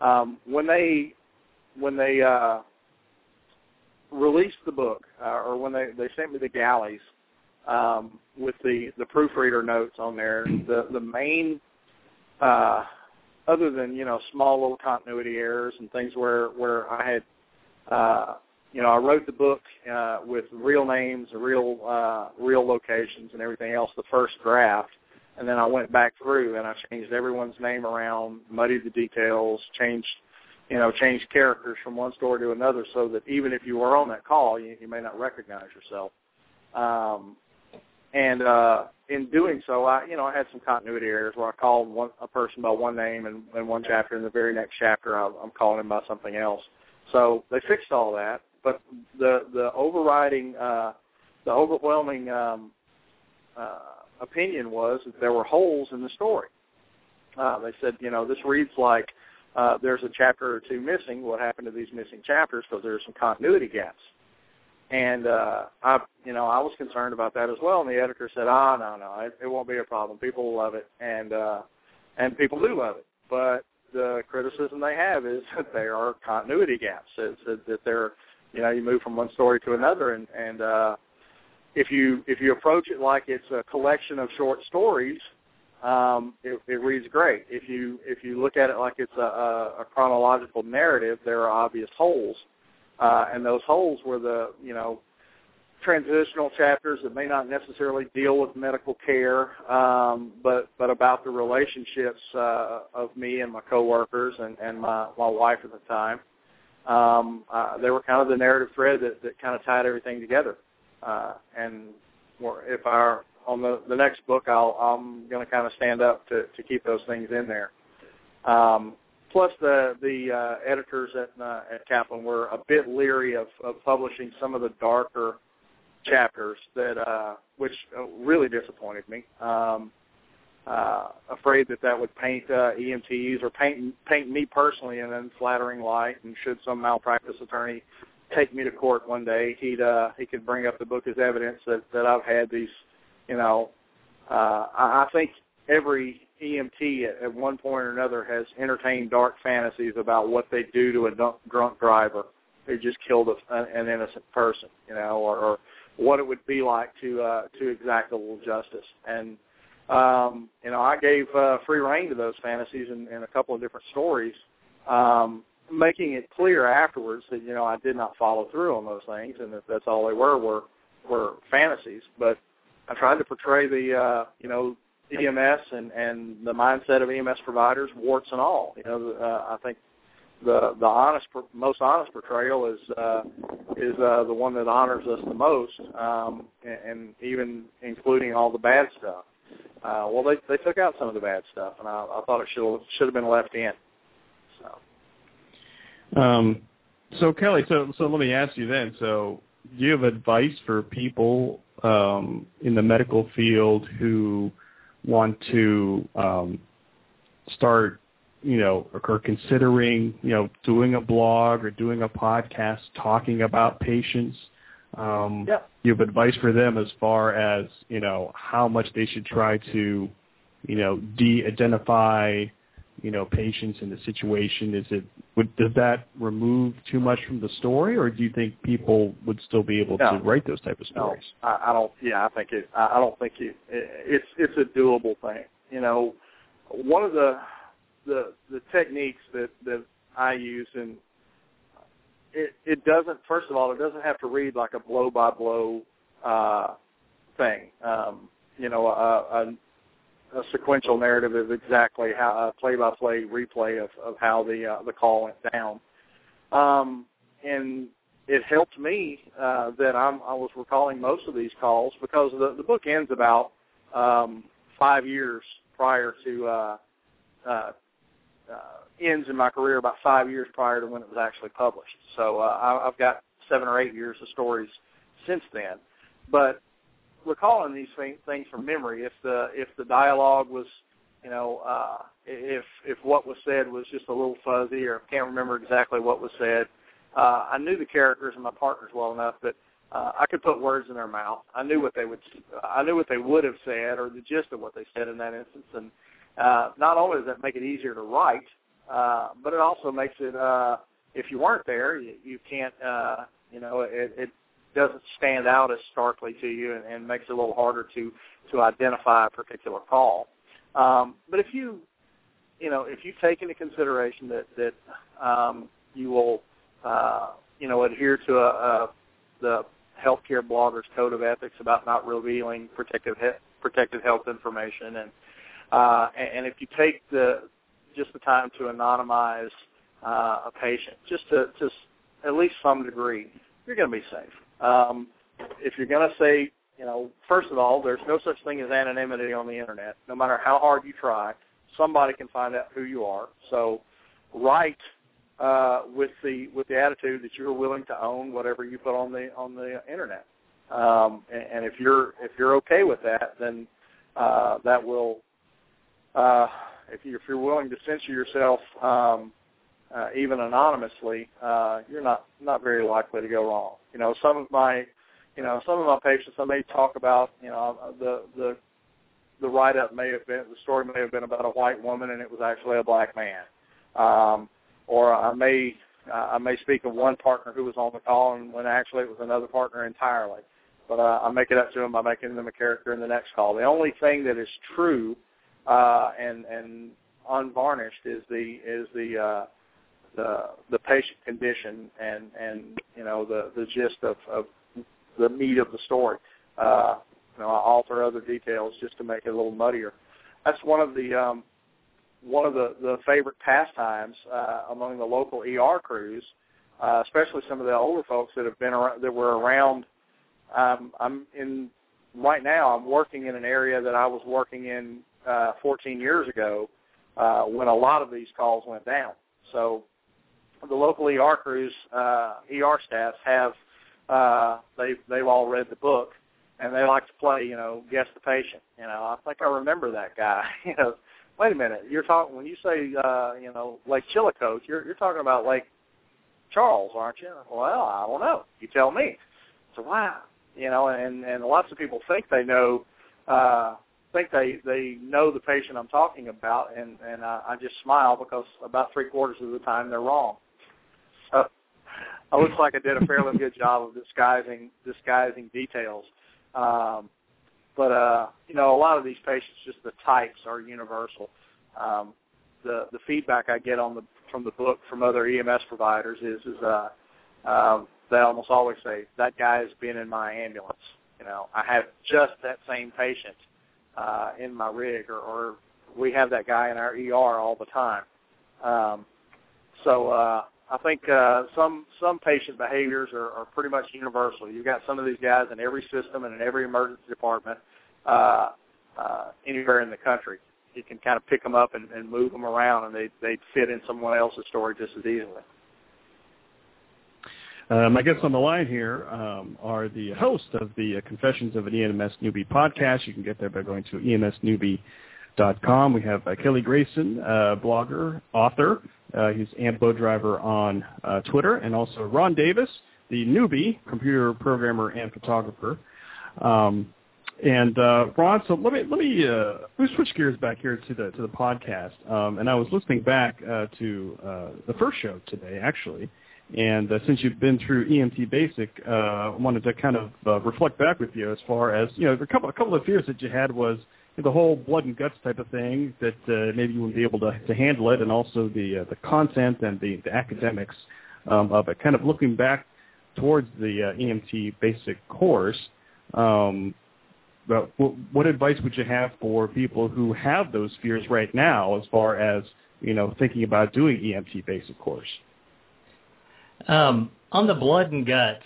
S4: Um, when they when they uh, released the book, uh, or when they they sent me the galleys um, with the the proofreader notes on there, the the main uh, other than you know small little continuity errors and things where where I had uh, you know I wrote the book uh, with real names, real uh, real locations, and everything else. The first draft, and then I went back through and I changed everyone's name around, muddied the details, changed you know changed characters from one story to another, so that even if you were on that call, you, you may not recognize yourself. Um, and uh, in doing so, I you know I had some continuity errors where I called one a person by one name, and in one chapter, in the very next chapter, I, I'm calling him by something else. So they fixed all that, but the the overriding, uh, the overwhelming um, uh, opinion was that there were holes in the story. Uh, they said, you know, this reads like uh, there's a chapter or two missing. What happened to these missing chapters? Because there's some continuity gaps. And uh, I, you know, I was concerned about that as well. And the editor said, "Ah, no, no, it, it won't be a problem. People will love it, and uh, and people do love it. But the criticism they have is that there are continuity gaps. It's that, that they're, you know, you move from one story to another, and and uh, if you if you approach it like it's a collection of short stories, um, it, it reads great. If you if you look at it like it's a, a, a chronological narrative, there are obvious holes uh, and those holes were the you know transitional chapters that may not necessarily deal with medical care, um, but but about the relationships uh, of me and my coworkers and and my my wife at the time. Um, uh, they were kind of the narrative thread that, that kind of tied everything together. Uh, and if I on the the next book, I'll I'm going to kind of stand up to to keep those things in there. Um, plus the the uh, editors at uh, at Kaplan were a bit leery of, of publishing some of the darker chapters that uh, which uh, really disappointed me. Um, uh, afraid that that would paint uh, EMTs or paint paint me personally in an unflattering light, and should some malpractice attorney take me to court one day, he'd uh, he could bring up the book as evidence that that I've had these, you know, uh, I, I think every EMT at, at one point or another has entertained dark fantasies about what they do to a drunk, drunk driver who just killed a, an innocent person, you know, or, or what it would be like to uh, to exact a little justice. And um, you know, I gave uh, free rein to those fantasies in, in a couple of different stories, um, making it clear afterwards that you know I did not follow through on those things, and that that's all they were were were fantasies. But I tried to portray the uh, you know EMS and and the mindset of EMS providers, warts and all. You know, uh, I think the the honest, most honest portrayal is uh, is uh, the one that honors us the most, um, and, and even including all the bad stuff. Uh, well, they they took out some of the bad stuff, and I, I thought it should should have been left in.
S2: So, um, so Kelly, so so let me ask you then. So, do you have advice for people um, in the medical field who want to um, start, you know, or considering, you know, doing a blog or doing a podcast talking about patients, um,
S4: yeah.
S2: you have advice for them as far as, you know, how much they should try to, you know, de-identify, you know, patients in the situation? Is it would does that remove too much from the story, or do you think people would still be able
S4: no.
S2: to write those type of stories?
S4: No, I, I don't. Yeah, I think it. I don't think it, it's it's a doable thing. You know, one of the the the techniques that that I use and it it doesn't. First of all, it doesn't have to read like a blow by blow uh thing. Um, you know, a, a a sequential narrative of exactly how a play-by-play replay of, of how the uh, the call went down, um, and it helped me uh, that I'm I was recalling most of these calls because the the book ends about um, five years prior to uh, uh, uh, ends in my career about five years prior to when it was actually published. So uh, I, I've got seven or eight years of stories since then, but recalling these thing, things from memory. If the if the dialogue was, you know, uh, if if what was said was just a little fuzzy or I can't remember exactly what was said, uh, I knew the characters and my partners well enough that uh, I could put words in their mouth. I knew what they would I knew what they would have said or the gist of what they said in that instance. And uh, not only does that make it easier to write, uh, but it also makes it uh, if you weren't there, you, you can't. Uh, you know, it, it doesn't stand out as starkly to you and, and makes it a little harder to to identify a particular call. Um, but if you you know if you take into consideration that that um, you will uh, you know adhere to a, a, the healthcare bloggers code of ethics about not revealing protective he- protected health information and uh, and, if you take the just the time to anonymize uh, a patient just to just at least some degree you're going to be safe um, if you're going to say, you know, first of all, there's no such thing as anonymity on the internet. No matter how hard you try, somebody can find out who you are. So, write uh, with the with the attitude that you're willing to own whatever you put on the on the internet. Um, and, and if you're if you're okay with that, then uh, that will uh, if you if you're willing to censor yourself um, uh, even anonymously, uh, you're not not very likely to go wrong. You know, some of my, you know, some of my patients, I may talk about, you know, the the the write up may have been the story may have been about a white woman and it was actually a black man, um, or I may uh, I may speak of one partner who was on the call and when actually it was another partner entirely. But uh, I make it up to them by making them a character in the next call. The only thing that is true uh, and and unvarnished is the is the uh, the the patient condition and and you know the the gist of, of the meat of the story. Uh, you know, I alter other details just to make it a little muddier. That's one of the um, one of the the favorite pastimes uh, among the local ER crews, uh, especially some of the older folks that have been around, that were around. Um, I'm in right now. I'm working in an area that I was working in uh, 14 years ago uh, when a lot of these calls went down. So the local ER crews, uh, ER staffs have uh, they've they've all read the book and they like to play, you know, guess the patient. You know, I think I remember that guy. you know, wait a minute, you're talking when you say uh, you know Lake Chillicote, you're you're talking about Lake Charles, aren't you? Well, I don't know. You tell me. So wow, you know, and and lots of people think they know. Uh, think they they know the patient I'm talking about, and and uh, I just smile because about three quarters of the time they're wrong. It looks like I did a fairly good job of disguising disguising details. Um, but uh, you know, a lot of these patients, just the types are universal. Um, the the feedback I get on the from the book from other EMS providers is is uh, um, they almost always say that guy has been in my ambulance. You know, I have just that same patient uh, in my rig, or, or we have that guy in our ER all the time. Um, so uh, I think uh, some some patient behaviors are, are pretty much universal. You've got some of these guys in every system and in every emergency department uh, uh, anywhere in the country. You can kind of pick them up and, and move them around, and they they fit in someone else's story just as easily.
S2: Um, my guests on the line here um, are the host of the uh, Confessions of an EMS Newbie podcast. You can get there by going to emsnewbie.com. We have uh, Kelly Grayson, uh, blogger, author, uh, he's Ambo Driver on uh, Twitter, and also Ron Davis, the newbie computer programmer and photographer. Um, and uh, Ron, so let me let me uh, let me switch gears back here to the to the podcast. Um, and I was listening back uh, to uh, the first show today, actually. And uh, since you've been through EMT Basic, uh, I wanted to kind of reflect back with you as far as you know a couple a couple of fears that you had was the whole blood and guts type of thing that uh, maybe you wouldn't be able to, to handle it, and also the uh, the content and the, the academics um, of it. Kind of looking back towards the uh, EMT basic course, um, but what, what advice would you have for people who have those fears right now, as far as you know, thinking about doing EMT basic course?
S3: Um, on the blood and guts,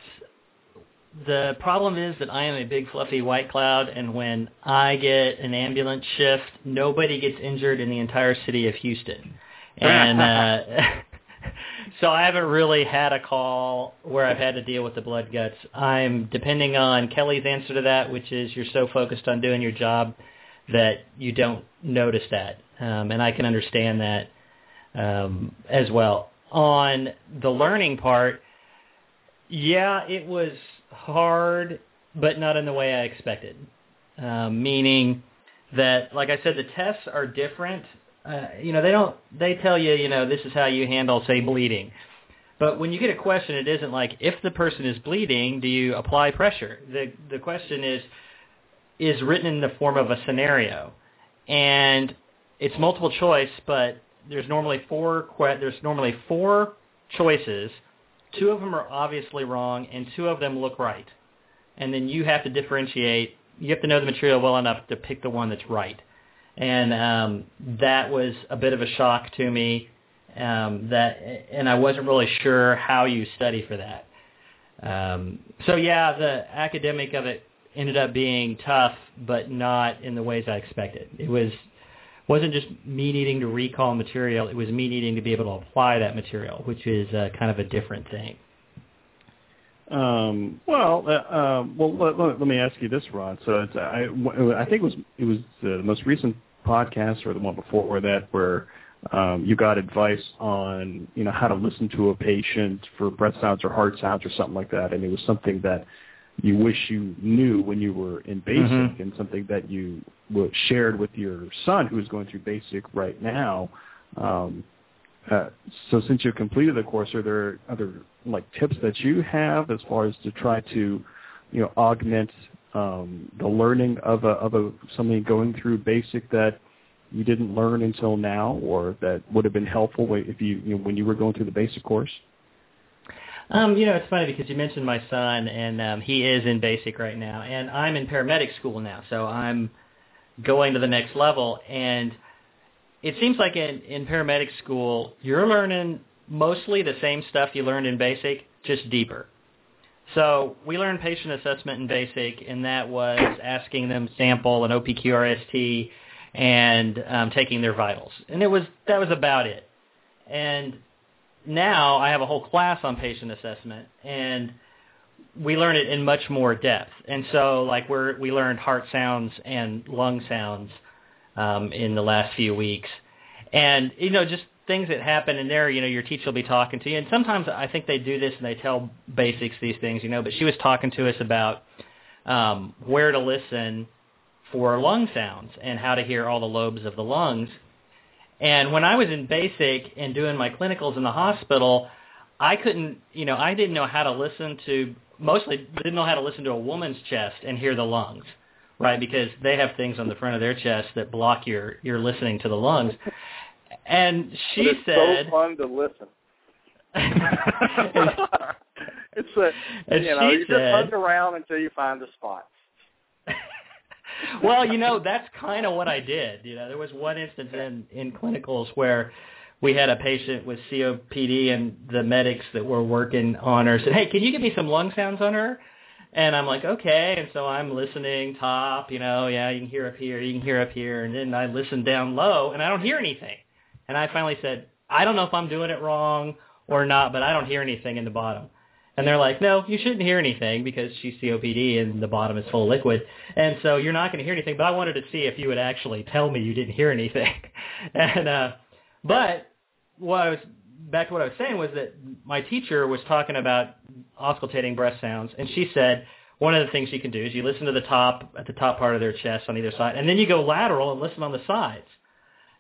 S3: the problem is that I am a big fluffy white cloud, and when I get an ambulance shift, nobody gets injured in the entire city of Houston. And uh, so I haven't really had a call where I've had to deal with the blood guts. I'm depending on Kelly's answer to that, which is you're so focused on doing your job that you don't notice that, um, and I can understand that um, as well. On the learning part, yeah, it was hard, but not in the way I expected. Um, meaning that, like I said, the tests are different. Uh, you know, they don't. They tell you, you know, this is how you handle, say, bleeding. But when you get a question, it isn't like if the person is bleeding, do you apply pressure? The the question is is written in the form of a scenario, and it's multiple choice, but there's normally four there's normally four choices. Two of them are obviously wrong, and two of them look right. And then you have to differentiate. You have to know the material well enough to pick the one that's right. And um, that was a bit of a shock to me. Um, that and I wasn't really sure how you study for that. Um, so yeah, the academic of it ended up being tough, but not in the ways I expected. It was wasn't just me needing to recall material; it was me needing to be able to apply that material, which is uh, kind of a different thing.
S2: Um, well, uh, um, well, let, let, me ask you this, Rod. So I, I think it was it was the most recent podcast or the one before or that where um, you got advice on you know how to listen to a patient for breath sounds or heart sounds or something like that, and it was something that you wish you knew when you were in basic mm-hmm. and something that you shared with your son who is going through basic right now. Um, uh, so since you've completed the course, are there other like tips that you have as far as to try to, you know, augment um, the learning of a of a somebody going through basic that you didn't learn until now, or that would have been helpful if you, you know, when you were going through the basic course?
S3: Um, you know, it's funny because you mentioned my son, and um, he is in basic right now, and I'm in paramedic school now, so I'm going to the next level. And it seems like in, in paramedic school, you're learning mostly the same stuff you learned in basic, just deeper. So we learned patient assessment in basic, and that was asking them sample an OPQRST and um, taking their vitals, and it was that was about it. And now I have a whole class on patient assessment, and we learn it in much more depth. And so, like we're we learned heart sounds and lung sounds um, in the last few weeks, and you know just things that happen in there. You know, your teacher will be talking to you, and sometimes I think they do this and they tell basics these things. You know, but she was talking to us about um, where to listen for lung sounds and how to hear all the lobes of the lungs and when I was in basic and doing my clinicals in the hospital, I couldn't, you know, I didn't know how to listen to, mostly didn't know how to listen to a woman's chest and hear the lungs, right? Because they have things on the front of their chest that block your, your listening to the lungs. And she
S4: it's
S3: said...
S4: so fun to listen. it's a,
S3: and
S4: you know, you
S3: said,
S4: just hunt around until you find a spot
S3: well, you know, that's kind of what I did. You know, there was one instance in in clinicals where we had a patient with COPD, and the medics that were working on her said, "Hey, can you give me some lung sounds on her?" And I'm like, okay. And so I'm listening top, you know, yeah, you can hear up here, you can hear up here. And then I listen down low, and I don't hear anything. And I finally said, I don't know if I'm doing it wrong or not, but I don't hear anything in the bottom. And they're like, no, you shouldn't hear anything because she's COPD and the bottom is full of liquid. And so you're not going to hear anything. But I wanted to see if you would actually tell me you didn't hear anything. and, uh, but what I was, back to what I was saying was that my teacher was talking about auscultating breath sounds. And she said, one of the things you can do is you listen to the top, at the top part of their chest on either side. And then you go lateral and listen on the sides.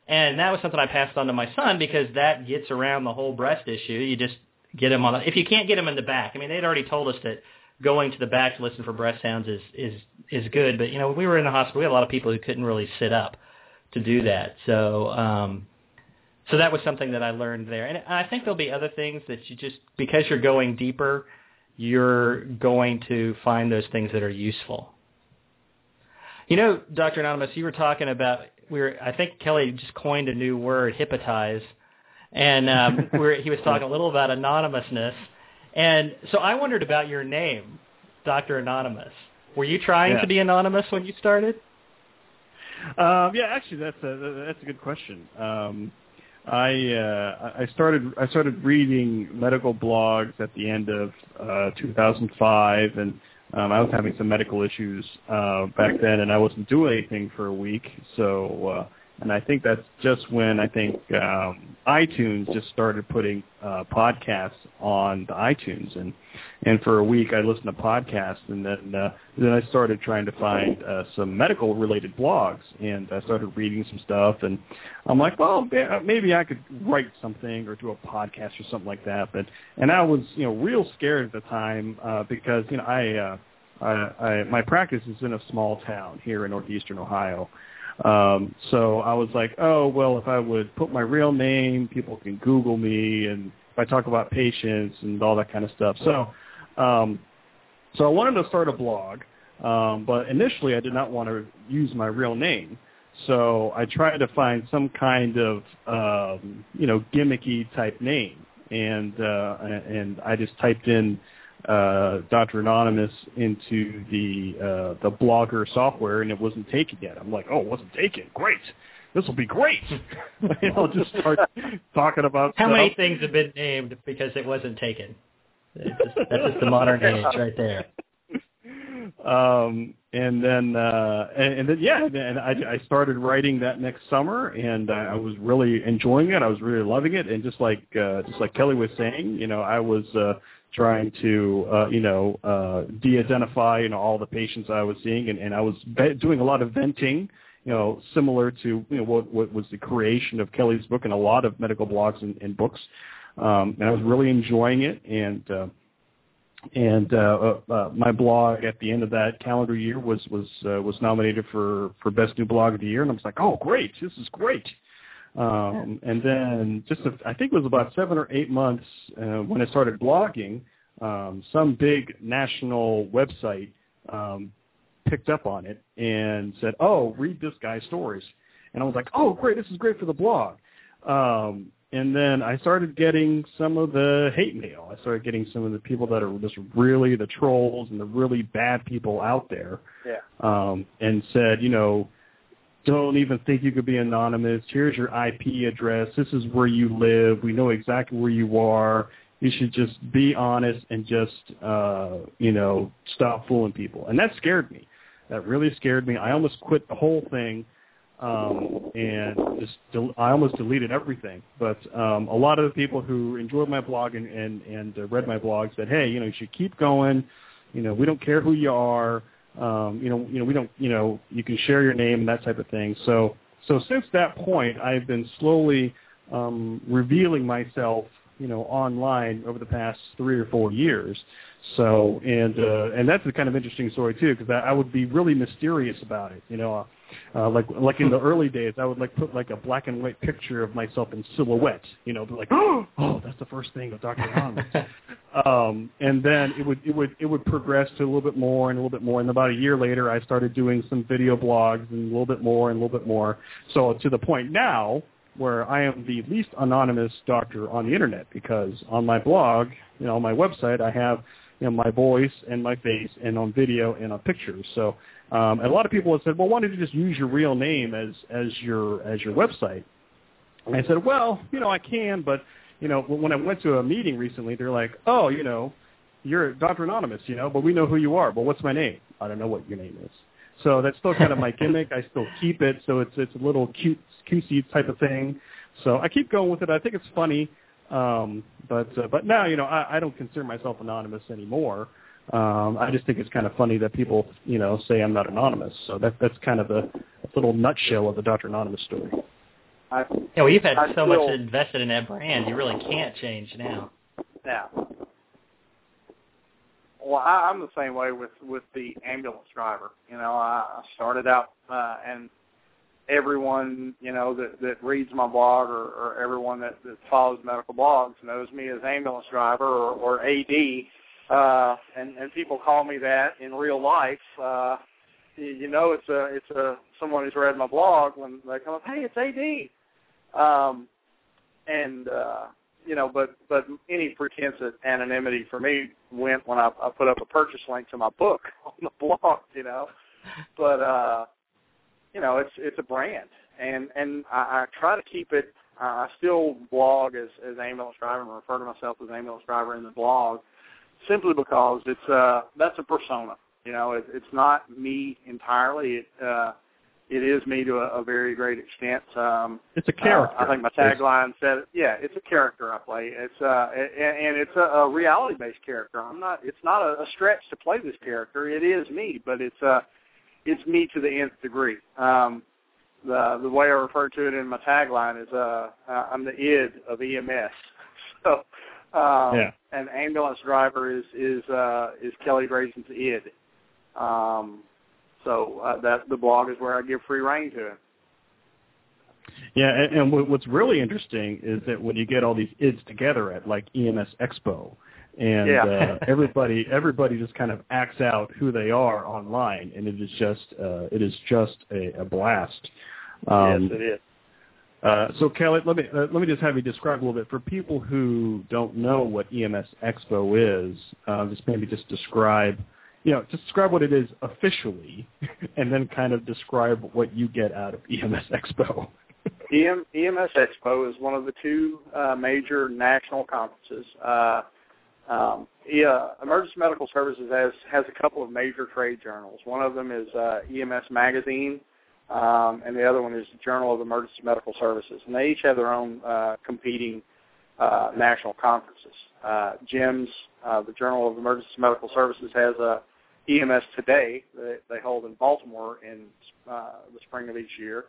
S3: And that was something I passed on to my son because that gets around the whole breast issue. You just get them on. The, if you can't get them in the back, I mean, they'd already told us that going to the back to listen for breath sounds is is is good. But you know, we were in the hospital, we had a lot of people who couldn't really sit up to do that. So um, so that was something that I learned there. And I think there'll be other things that you just because you're going deeper, you're going to find those things that are useful. You know, Dr. Anonymous, you were talking about we were I think Kelly just coined a new word, hypnotize and um, where he was talking a little about anonymousness. And so I wondered about your name, Doctor Anonymous. Were you trying
S2: yeah.
S3: to be anonymous when you started?
S2: Um, yeah, actually, that's a that's a good question. Um, I uh, I started I started reading medical blogs at the end of uh, 2005, and um, I was having some medical issues uh, back then, and I wasn't doing anything for a week. So, uh, and I think that's just when I think um, iTunes just started putting uh, podcasts on the iTunes, and and for a week I listened to podcasts, and then uh, then I started trying to find uh, some medical related blogs, and I started reading some stuff, and I'm like, well, maybe I could write something or do a podcast or something like that, but and I was you know real scared at the time uh, because you know I. Uh, I, I my practice is in a small town here in northeastern Ohio, um, so I was like, oh well, if I would put my real name, people can Google me, and if I talk about patients and all that kind of stuff. So, um, so I wanted to start a blog, um, but initially I did not want to use my real name. So I tried to find some kind of um, you know gimmicky type name, and uh, and I just typed in uh, Dr. Anonymous into the uh, the blogger software, and it wasn't taken yet. I'm like, oh, it wasn't taken. Great. This will be great. and I'll just start talking about
S3: how
S2: stuff.
S3: many things have been named because it wasn't taken. Just, that's just the modern age right there.
S2: Um, and then uh, and, and then yeah, and I, I started writing that next summer, and I, I was really enjoying it. I was really loving it, and just like uh, just like Kelly was saying, you know, I was uh, trying to uh, you know uh, de-identify you know all the patients I was seeing, and, and I was be- doing a lot of venting, you know, similar to you know what what was the creation of Kelly's book and a lot of medical blogs and, and books, um, and I was really enjoying it, and uh, and uh, uh, uh, my blog at the end of that calendar year was was uh, was nominated for for best new blog of the year, and I was like, oh great, this is great. Um, and then just, a, I think it was about seven or eight months uh, when I started blogging, um, some big national website um, picked up on it and said, oh, read this guy's stories. And I was like, oh, great, this is great for the blog. Um, and then I started getting some of the hate mail. I started getting some of the people that are just really the trolls and the really bad people out there.
S4: Yeah.
S2: Um, and said, you know, don't even think you could be anonymous. Here's your IP address. This is where you live. We know exactly where you are. You should just be honest and just, uh, you know, stop fooling people. And that scared me. That really scared me. I almost quit the whole thing um, and just del- I almost deleted everything. But um, a lot of the people who enjoyed my blog and and, and uh, read my blog said, "Hey, you know, you should keep going. You know, we don't care who you are um, you know, you know, we don't, you know, you can share your name and that type of thing. So, so since that point, I've been slowly um, revealing myself, you know, online over the past three or four years. So, and uh, and that's a kind of interesting story too, because I, I would be really mysterious about it. You know, uh, like like in the early days, I would like put like a black and white picture of myself in silhouette. You know, be like, oh, that's the first thing of Dr. Um, and then it would it would it would progress to a little bit more and a little bit more. And about a year later, I started doing some video blogs and a little bit more and a little bit more. So to the point now where I am the least anonymous doctor on the internet because on my blog, you know, on my website, I have you know my voice and my face and on video and on pictures. So um, and a lot of people have said, well, why don't you just use your real name as as your as your website? And I said, well, you know, I can, but you know, when I went to a meeting recently, they're like, oh, you know, you're Dr. Anonymous, you know, but we know who you are. But what's my name? I don't know what your name is. So that's still kind of my gimmick. I still keep it, so it's it's a little cute cutesy type of thing. So I keep going with it. I think it's funny, um, but uh, but now you know I, I don't consider myself anonymous anymore. Um, I just think it's kind of funny that people, you know, say I'm not anonymous. So that that's kind of a, a little nutshell of the Dr. Anonymous story.
S4: I,
S3: yeah, well, you've had
S4: I
S3: so
S4: feel,
S3: much invested in that brand, you really can't change now.
S4: Yeah. Well, I, I'm the same way with with the ambulance driver. You know, I, I started out uh, and everyone you know that that reads my blog or, or everyone that, that follows medical blogs knows me as ambulance driver or, or AD uh, and and people call me that in real life. Uh, you, you know, it's a it's a someone who's read my blog when they come up, hey, it's AD, um, and uh, you know, but but any pretense at anonymity for me went when I, I put up a purchase link to my book on the blog, you know, but uh, you know, it's it's a brand, and and I, I try to keep it. Uh, I still blog as as ambulance driver and refer to myself as ambulance driver in the blog, simply because it's uh that's a persona. You know, it, it's not me entirely. It uh, it is me to a, a very great extent. Um,
S2: it's a character.
S4: Uh, I think my tagline said, it. "Yeah, it's a character I play. It's uh, and, and it's a, a reality-based character. I'm not. It's not a, a stretch to play this character. It is me, but it's uh, it's me to the nth degree. Um, the the way I refer to it in my tagline is uh, uh I'm the id of EMS. so um,
S2: yeah.
S4: an ambulance driver is is uh, is Kelly Grayson's id. Um, so uh, that the blog is where I give free rein to it.
S2: Yeah, and, and what's really interesting is that when you get all these ids together at like EMS Expo, and
S4: yeah.
S2: uh, everybody everybody just kind of acts out who they are online, and it is just uh, it is just a, a blast.
S4: Um, yes, it is.
S2: Uh, so Kelly, let me uh, let me just have you describe a little bit for people who don't know what EMS Expo is. Uh, just maybe just describe, you know, describe what it is officially, and then kind of describe what you get out of EMS Expo.
S4: EM, EMS Expo is one of the two uh, major national conferences. Uh, um, yeah, Emergency Medical Services has has a couple of major trade journals. One of them is uh, EMS Magazine, um, and the other one is Journal of Emergency Medical Services, and they each have their own uh, competing uh, national conferences. Uh, JEMS, uh, the Journal of Emergency Medical Services, has a EMS Today that they hold in Baltimore in uh, the spring of each year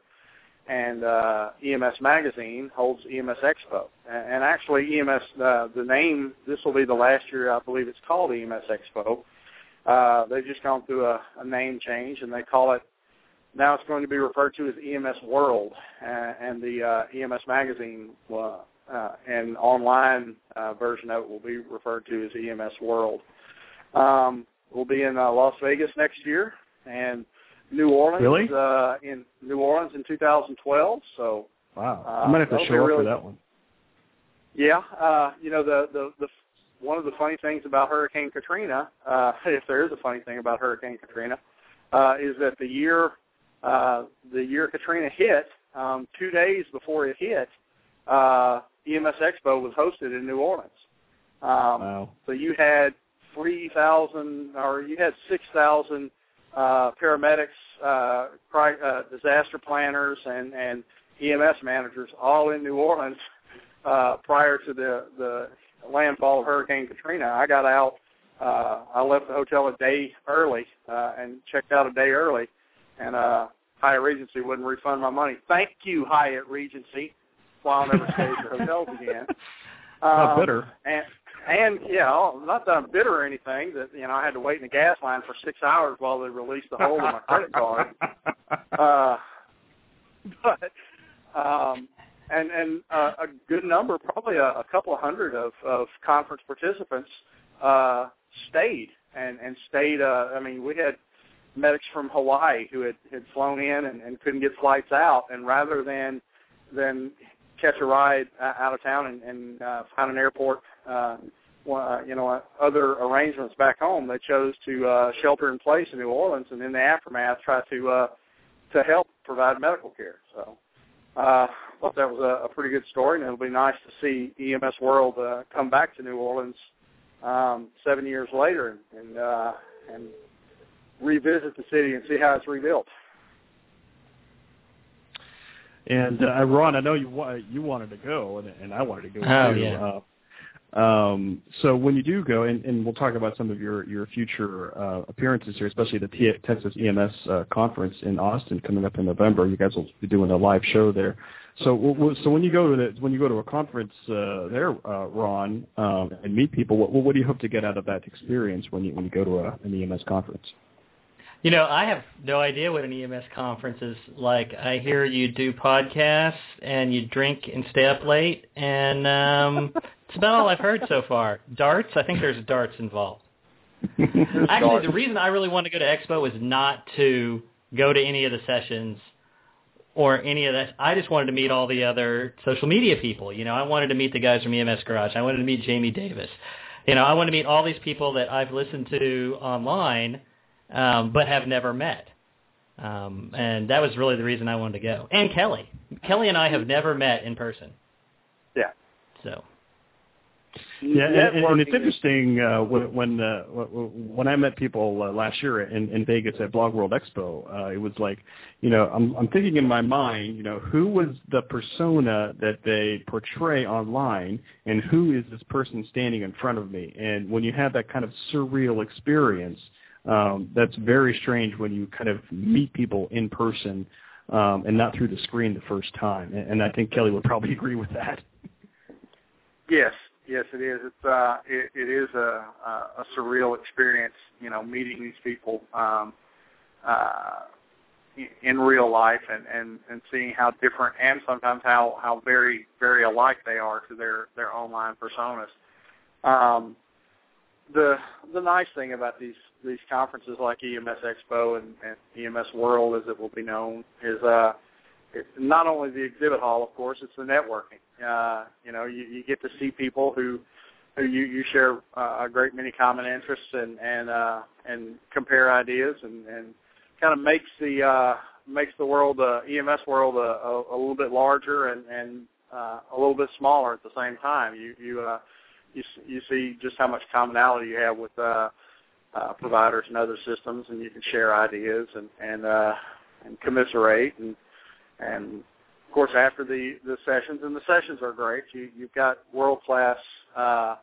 S4: and uh, EMS Magazine holds EMS Expo. And, actually, EMS uh, the name this will be the last year I believe it's called EMS Expo. Uh, they've just gone through a, a name change, and they call it now. It's going to be referred to as EMS World, uh, and the uh, EMS Magazine uh, uh, and online uh, version of it will be referred to as EMS World. Um, we'll be in uh, Las Vegas next year, and New Orleans
S2: really?
S4: uh, in New Orleans in 2012. So
S2: wow,
S4: uh,
S2: I might have to show up
S4: really,
S2: for that one.
S4: Yeah, uh, you know the the the one of the funny things about Hurricane Katrina, uh, if there is a funny thing about Hurricane Katrina, uh, is that the year uh, the year Katrina hit, um, two days before it hit, uh, EMS Expo was hosted in New Orleans. Um,
S2: wow.
S4: So you had three thousand, or you had six thousand uh, paramedics, uh, pri- uh, disaster planners, and, and EMS managers all in New Orleans uh, prior to the, the landfall of Hurricane Katrina. I got out. Uh, I left the hotel a day early uh, and checked out a day early, and uh, Hyatt Regency wouldn't refund my money. Thank you, Hyatt Regency. While I never stayed at your hotels again. Um,
S2: Not bitter.
S4: And and yeah, not that I'm bitter or anything. That you know, I had to wait in the gas line for six hours while they released the hold on my credit card. Uh, but um, and and uh, a good number, probably a, a couple of hundred of, of conference participants uh, stayed and and stayed. Uh, I mean, we had medics from Hawaii who had had flown in and, and couldn't get flights out, and rather than than catch a ride out of town and, and uh, find an airport, uh, you know, other arrangements back home. They chose to uh, shelter in place in New Orleans, and in the aftermath, try to uh, to help provide medical care. So, uh, thought that was a, a pretty good story, and it'll be nice to see EMS World uh, come back to New Orleans um, seven years later and and, uh, and revisit the city and see how it's rebuilt.
S2: And uh, Ron, I know you wa- you wanted to go, and, and I wanted to go
S3: oh,
S2: too.
S3: Yeah.
S2: Uh, um, so when you do go, and, and we'll talk about some of your your future uh, appearances here, especially the T- Texas EMS uh, conference in Austin coming up in November. You guys will be doing a live show there. So so when you go to the, when you go to a conference uh, there, uh, Ron, um, and meet people, what what do you hope to get out of that experience when you when you go to a, an EMS conference?
S3: You know, I have no idea what an EMS conference is like. I hear you do podcasts and you drink and stay up late, and um, it's about all I've heard so far. Darts, I think there's darts involved. Actually, the reason I really want to go to Expo is not to go to any of the sessions or any of that. I just wanted to meet all the other social media people. You know, I wanted to meet the guys from EMS Garage. I wanted to meet Jamie Davis. You know, I wanted to meet all these people that I've listened to online – um, but have never met. Um, and that was really the reason I wanted to go. And Kelly. Kelly and I have never met in person.
S4: Yeah.
S3: So.
S2: Yeah, and, and it's interesting uh, when when, uh, when I met people uh, last year in, in Vegas at Blog World Expo. Uh, it was like, you know, I'm, I'm thinking in my mind, you know, who was the persona that they portray online, and who is this person standing in front of me? And when you have that kind of surreal experience, um, that's very strange when you kind of meet people in person um, and not through the screen the first time. And, and I think Kelly would probably agree with that.
S4: Yes, yes, it is. It's uh, it, it is a, a surreal experience, you know, meeting these people um, uh, in real life and, and and seeing how different and sometimes how how very very alike they are to their their online personas. Um, the the nice thing about these these conferences like EMS Expo and, and EMS World, as it will be known, is uh, it's not only the exhibit hall, of course, it's the networking. Uh, you know, you, you get to see people who who you, you share uh, a great many common interests and and uh, and compare ideas and, and kind of makes the uh, makes the world uh, EMS world a, a, a little bit larger and and uh, a little bit smaller at the same time. You you uh, you you see just how much commonality you have with uh, uh, providers and other systems, and you can share ideas and and uh, and commiserate and and of course after the the sessions and the sessions are great. You you've got world class uh,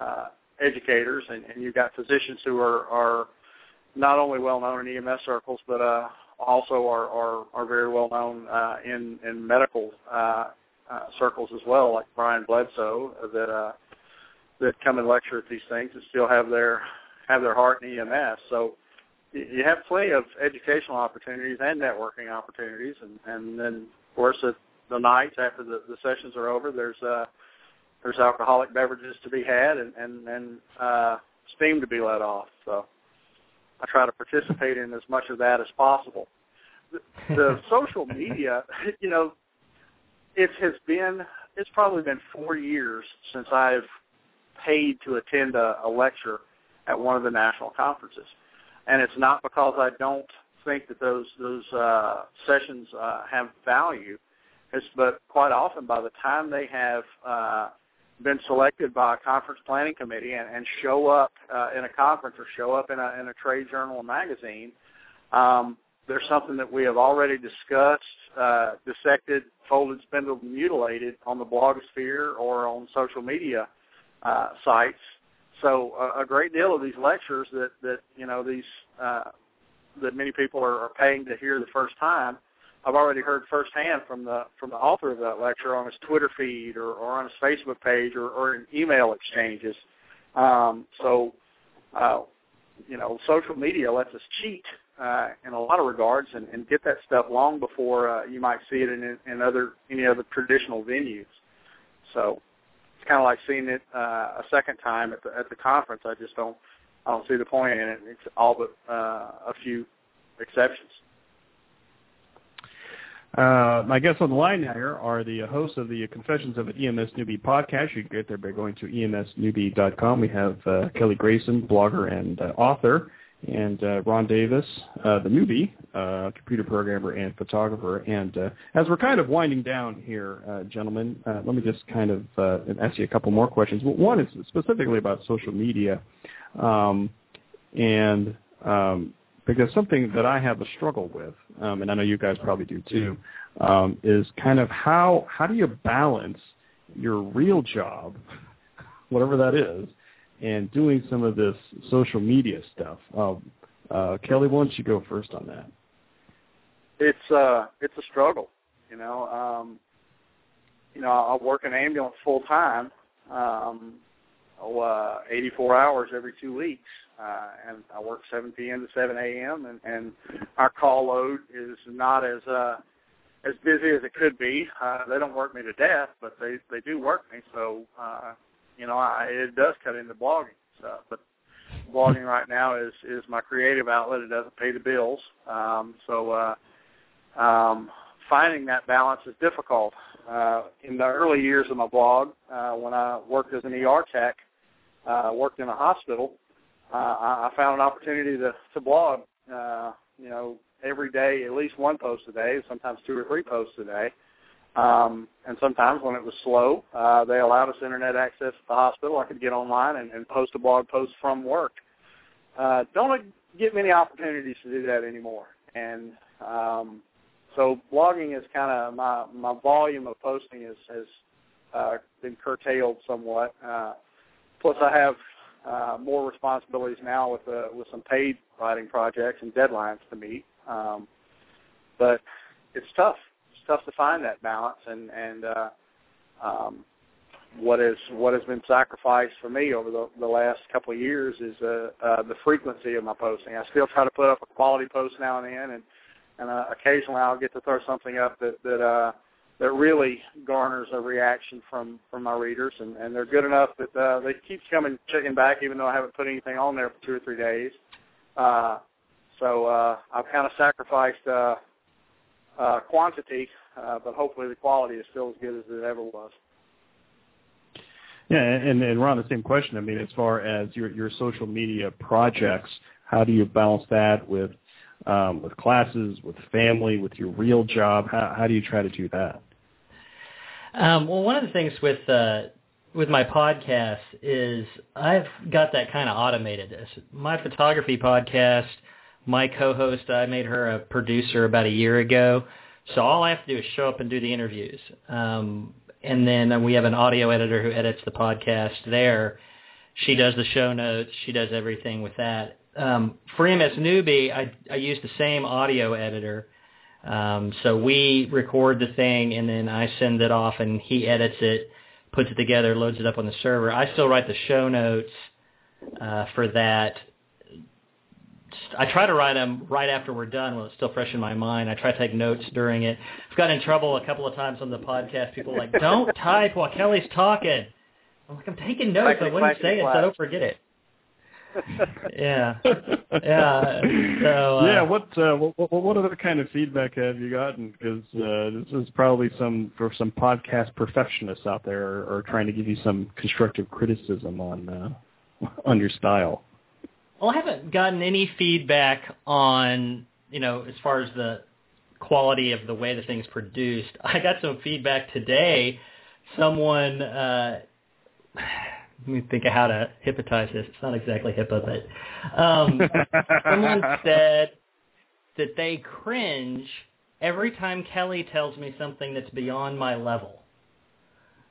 S4: uh, educators and, and you've got physicians who are are not only well known in EMS circles, but uh, also are, are are very well known uh, in in medical uh, uh, circles as well, like Bryan Bledsoe that uh, that come and lecture at these things and still have their have their heart in EMS. So you have plenty of educational opportunities and networking opportunities, and, and then of course at the nights after the, the sessions are over, there's uh, there's alcoholic beverages to be had and and, and uh, steam to be let off. So I try to participate in as much of that as possible. The, the social media, you know, it has been it's probably been four years since I've paid to attend a, a lecture at one of the national conferences and it's not because I don't think that those those uh, sessions uh, have value. It's but quite often by the time they have uh, been selected by a conference planning committee and, and show up uh, in a conference or show up in a in a trade journal or magazine, um, there's something that we have already discussed, uh, dissected, folded, spindled, and mutilated on the blogosphere or on social media uh, sites so uh, a great deal of these lectures that that you know these uh, that many people are, are paying to hear the first time, I've already heard firsthand from the from the author of that lecture on his Twitter feed or, or on his Facebook page or, or in email exchanges. Um, so, uh, you know, social media lets us cheat uh, in a lot of regards and, and get that stuff long before uh, you might see it in, in other any other traditional venues. So, kind of like seeing it uh, a second time at the at the conference. I just don't I don't see the point in it. It's all but uh, a few exceptions.
S2: Uh, my guests on the line here are the hosts of the Confessions of an EMS Newbie podcast. You can get there by going to emsnewbie.com. We have uh, Kelly Grayson, blogger and uh, author, and uh, Ron Davis, uh, the newbie, uh, computer programmer and photographer. And uh, as we're kind of winding down here, uh, gentlemen, uh, let me just kind of ask you a couple more questions. One is specifically about social media, um, and um, because something that I have a struggle with, um, and I know you guys probably do too, um, is kind of how how do you balance your real job, whatever that is, and doing some of this social media stuff. Um, uh, Kelly, why don't you go first on that?
S4: It's uh, it's a struggle, you know. Um, you know, I work an ambulance full time, um, oh, uh, 84 hours every two weeks, uh, and I work 7 p.m. to 7 a.m. and, and our call load is not as uh, as busy as it could be. Uh, they don't work me to death, but they they do work me. So uh, you know, I, it does cut into blogging stuff, but blogging right now is is my creative outlet. It doesn't pay the bills, um, so uh, um, finding that balance is difficult. Uh, in the early years of my blog, uh, when I worked as an ER tech, uh, worked in a hospital, uh, I, I found an opportunity to to blog. Uh, you know, every day, at least one post a day, sometimes two or three posts a day. Um, and sometimes when it was slow, uh, they allowed us internet access at the hospital. I could get online and, and post a blog post from work. Uh, don't get many opportunities to do that anymore. And um, so blogging is kind of my my volume of posting is, has uh, been curtailed somewhat. Uh, plus, I have uh, more responsibilities now with uh, with some paid writing projects and deadlines to meet. Um, but it's tough tough to find that balance, and and uh, um, what is what has been sacrificed for me over the, the last couple of years is uh, uh, the frequency of my posting. I still try to put up a quality post now and then, and and uh, occasionally I'll get to throw something up that that uh, that really garners a reaction from from my readers, and and they're good enough that uh, they keep coming checking back, even though I haven't put anything on there for two or three days. Uh, so uh, I've kind of sacrificed uh, uh, quantity, uh, but hopefully the quality is still as good as it ever was.
S2: Yeah, and, and Ron, the same question. I mean, as far as your your social media projects, how do you balance that with um, with classes, with family, with your real job? How, how do you try to do that?
S3: Um, well, one of the things with uh, with my podcast is I've got that kind of automated. My photography podcast my co-host, I made her a producer about a year ago. So all I have to do is show up and do the interviews. Um, and then we have an audio editor who edits the podcast there. She does the show notes. She does everything with that. Um, for EMS Newbie, I, I use the same audio editor. Um, so we record the thing and then I send it off and he edits it, puts it together, loads it up on the server. I still write the show notes uh, for that I try to write them right after we're done when it's still fresh in my mind. I try to take notes during it. I've gotten in trouble a couple of times on the podcast. People are like, don't type while Kelly's talking. I'm like, I'm taking notes. I wouldn't say it, so don't forget it. yeah, yeah. So,
S2: uh, yeah. What, uh, what what other kind of feedback have you gotten? Because uh, this is probably some for some podcast perfectionists out there are, are trying to give you some constructive criticism on uh, on your style.
S3: Well, I haven't gotten any feedback on, you know, as far as the quality of the way the thing's produced. I got some feedback today. Someone, uh, let me think of how to hypnotize this. It's not exactly HIPAA, but um, someone said that they cringe every time Kelly tells me something that's beyond my level.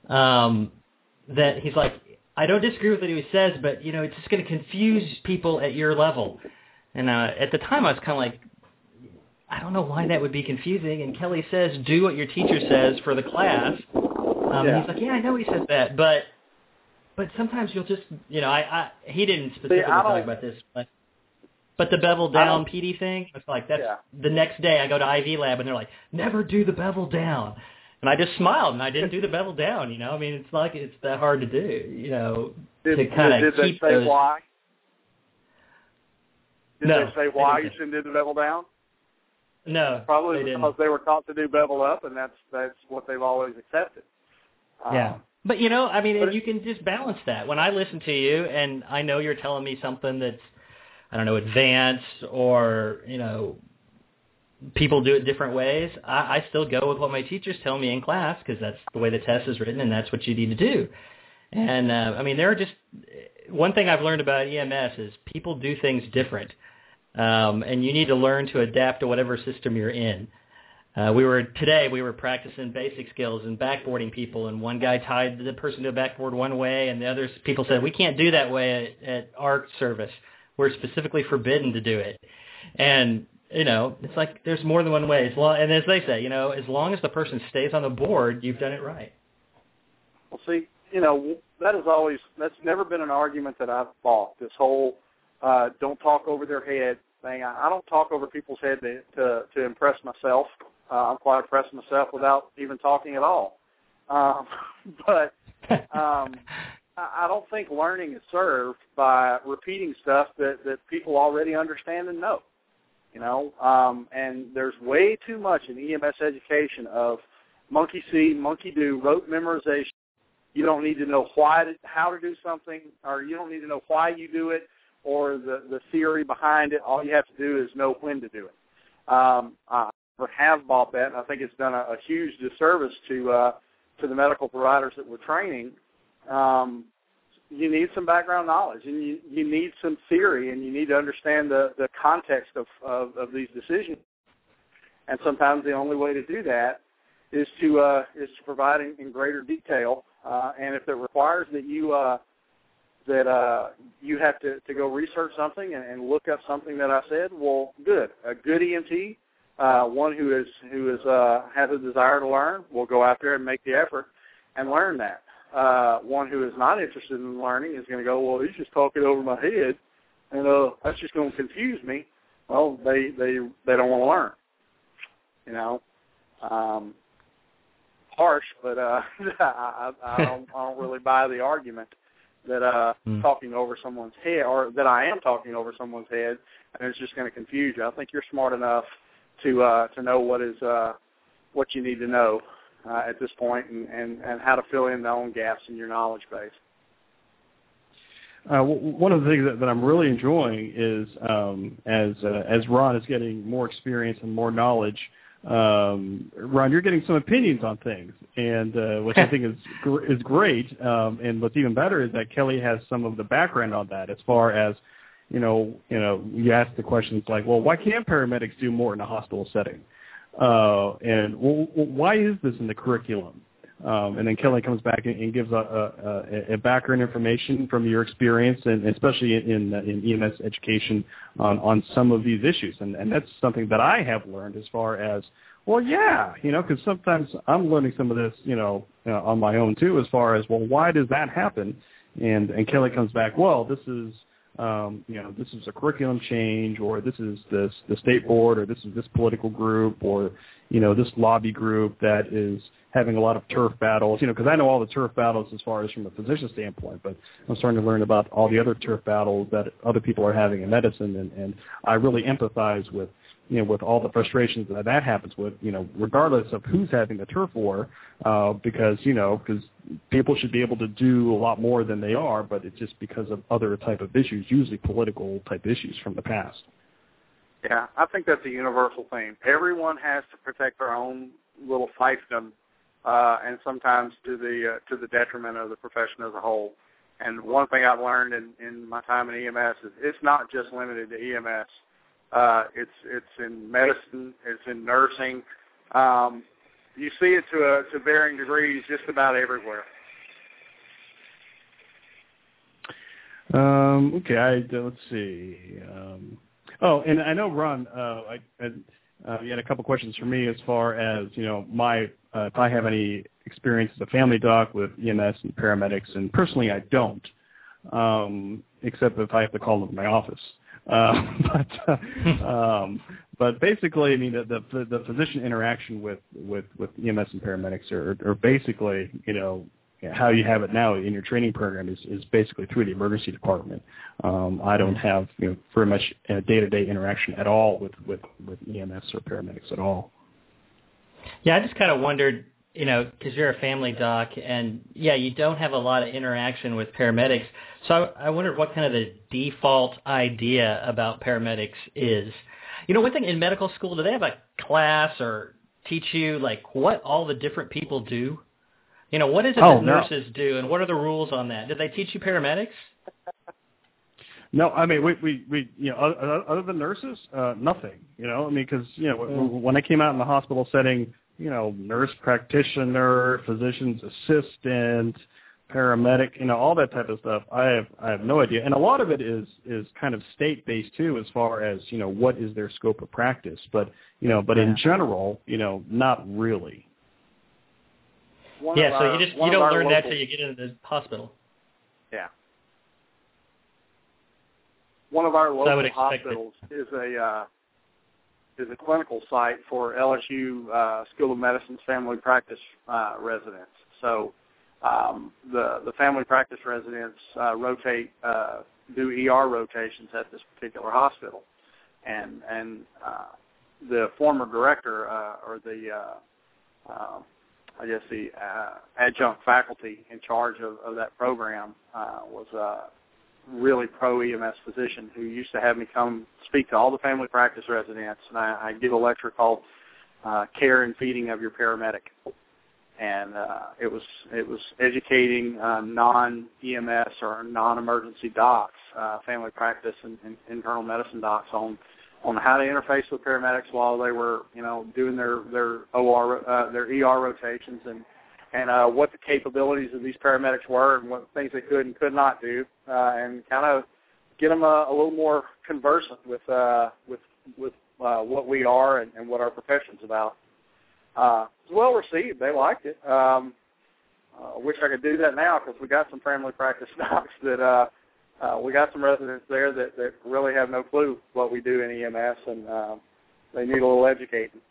S3: Um, that he's like, I don't disagree with what he says, but you know, it's just going to confuse people at your level. And uh, at the time, I was kind of like, I don't know why that would be confusing. And Kelly says, do what your teacher says for the class. Um, yeah. He's like, yeah, I know he says that, but but sometimes you'll just, you know, I, I he didn't specifically See, talk about this, but but the bevel down PD thing, it's like that's yeah. the next day I go to IV lab and they're like, never do the bevel down. And I just smiled and I didn't do the bevel down. You know, I mean, it's like it's that hard to do. You know,
S4: did,
S3: to kind
S4: of
S3: keep
S4: they say
S3: those.
S4: Why? Did
S3: no,
S4: they say why you shouldn't do the bevel down?
S3: No,
S4: probably
S3: they
S4: because
S3: didn't.
S4: they were taught to do bevel up, and that's that's what they've always accepted.
S3: Yeah.
S4: Um,
S3: but you know, I mean, you can just balance that. When I listen to you, and I know you're telling me something that's, I don't know, advanced or you know, people do it different ways. I, I still go with what my teachers tell me in class because that's the way the test is written and that's what you need to do. And uh, I mean, there are just one thing I've learned about EMS is people do things different, um, and you need to learn to adapt to whatever system you're in. Uh, we were today we were practicing basic skills and backboarding people, and one guy tied the person to a backboard one way, and the other people said we can't do that way at, at our service. We're specifically forbidden to do it. And you know, it's like there's more than one way. As long, and as they say, you know, as long as the person stays on the board, you've done it right.
S4: Well, see, you know, that is always that's never been an argument that I've fought. This whole uh, don't talk over their head thing. I, I don't talk over people's head to to, to impress myself. Uh, I'm quite impressed myself without even talking at all. Um, but um, I, don't think learning is served by repeating stuff that that people already understand and know you know. Um, and there's way too much in EMS education of monkey see, monkey do, rote memorization. You don't need to know why, to, how to do something, or you don't need to know why you do it, or the the theory behind it. All you have to do is know when to do it. Um, I have bought that, and I think it's done a, a huge disservice to uh, to the medical providers that we're training. Um, you need some background knowledge, and you you need some theory, and you need to understand the the context of of, of these decisions. And sometimes the only way to do that is to uh, is to provide in, in greater detail. Uh, and if it requires that you uh, that uh, you have to, to go research something and, and look up something that I said, well, good. A good EMT, uh, one who is who is uh, has a desire to learn, will go out there and make the effort and learn that. Uh, one who is not interested in learning is going to go, well, he's just talking over my head, and uh, that's just going to confuse me. Well, they they they don't want to learn. You know, um, harsh, but uh, I, I, don't, I don't really buy the argument that uh, mm. talking over someone's head, or that I am talking over someone's head, and it's just going to confuse you. I think you're smart enough to uh, to know what is uh, what you need to know uh, at this point, and, and and how to fill in the own gaps in your knowledge base.
S2: Uh, one of the things that, that I'm really enjoying is um, as uh, as Ron is getting more experience and more knowledge um, Ron, you're getting some opinions on things, and uh, which I think is is great. Um, and what's even better is that Kelly has some of the background on that, as far as you know. You know, you ask the questions like, well, why can't paramedics do more in a hospital setting? Uh, and well, why is this in the curriculum? Um, and then Kelly comes back and, and gives a, a, a, background information from your experience, and especially in, in EMS education on, on some of these issues. And, and that's something that I have learned as far as, well, yeah, you know, because sometimes I'm learning some of this, you know, uh, on my own too, as far as, well, why does that happen? And and Kelly comes back, well, this is um, you know, this is a curriculum change, or this is this the state board, or this is this political group, or you know, this lobby group that is having a lot of turf battles. You know, because I know all the turf battles as far as from a physician standpoint, but I'm starting to learn about all the other turf battles that other people are having in medicine, and, and I really empathize with you know, with all the frustrations that that happens with, you know, regardless of who's having the turf war, uh, because, you know, because people should be able to do a lot more than they are, but it's just because of other type of issues, usually political type issues from the past.
S4: Yeah, I think that's a universal theme. Everyone has to protect their own little fiefdom, uh, and sometimes to the uh, to the detriment of the profession as a whole. And one thing I've learned in, in my time in EMS is it's not just limited to EMS uh, it's it's in medicine. It's in nursing. Um, you see it to a, to varying degrees just about everywhere.
S2: Um, okay, I, let's see. Um, oh, and I know Ron. Uh, I, I uh, you had a couple questions for me as far as you know my uh, if I have any experience as a family doc with EMS and paramedics, and personally I don't, um, except if I have to call them to my office. Uh, but uh, um, but basically, I mean, the, the the physician interaction with with with EMS and paramedics are, are basically, you know, how you have it now in your training program is, is basically through the emergency department. Um, I don't have you know very much day-to-day interaction at all with, with, with EMS or paramedics at all.
S3: Yeah, I just kind of wondered, you know, because you're a family doc, and yeah, you don't have a lot of interaction with paramedics. So I, I wondered what kind of the default idea about paramedics is. You know, one thing in medical school, do they have a class or teach you like what all the different people do? You know, what is it
S2: oh,
S3: that
S2: no.
S3: nurses do, and what are the rules on that? Did they teach you paramedics?
S2: No, I mean we we we you know other, other than nurses, uh, nothing. You know, I mean because you know mm. when I came out in the hospital setting, you know, nurse practitioner, physician's assistant, paramedic, you know, all that type of stuff. I have I have no idea, and a lot of it is is kind of state based too, as far as you know what is their scope of practice. But you know, but
S3: yeah.
S2: in general, you know, not really.
S4: One
S3: yeah, so
S4: our,
S3: you just
S4: you
S3: don't learn
S4: local,
S3: that till you get into the hospital.
S4: Yeah. One of our local
S3: would expect
S4: hospitals is a uh, is a clinical site for LSU uh, School of Medicine's family practice uh, residents. So um, the the family practice residents uh, rotate uh, do ER rotations at this particular hospital, and and uh, the former director uh, or the uh, uh, I guess the uh, adjunct faculty in charge of, of that program uh, was uh, really pro EMS physician who used to have me come speak to all the family practice residents, and I, I give a lecture called uh, "Care and Feeding of Your Paramedic," and uh, it was it was educating uh, non EMS or non emergency docs, uh, family practice and, and internal medicine docs on on how to interface with paramedics while they were you know doing their their OR uh, their ER rotations and and uh, what the capabilities of these paramedics were and what things they could and could not do, uh, and kind of get them a, a little more conversant with uh, with with uh, what we are and, and what our profession's about. Uh, it was well received. They liked it. Um, uh, wish I could do that now because we got some family practice docs that uh, uh, we got some residents there that, that really have no clue what we do in EMS and uh, they need a little educating.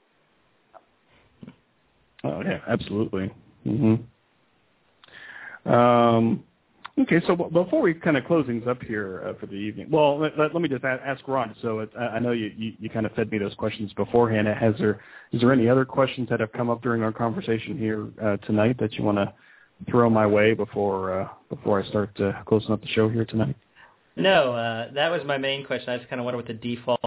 S2: Oh yeah, absolutely. Mm-hmm. Um, okay, so before we kind of close things up here uh, for the evening, well, let, let, me just ask Ron. So it, I know you, you, you kind of fed me those questions beforehand. Has there is there any other questions that have come up during our conversation here uh, tonight that you want to throw my way before uh, before I start uh, closing up the show here tonight?
S3: No, uh, that was my main question. I just kind of wondered what the default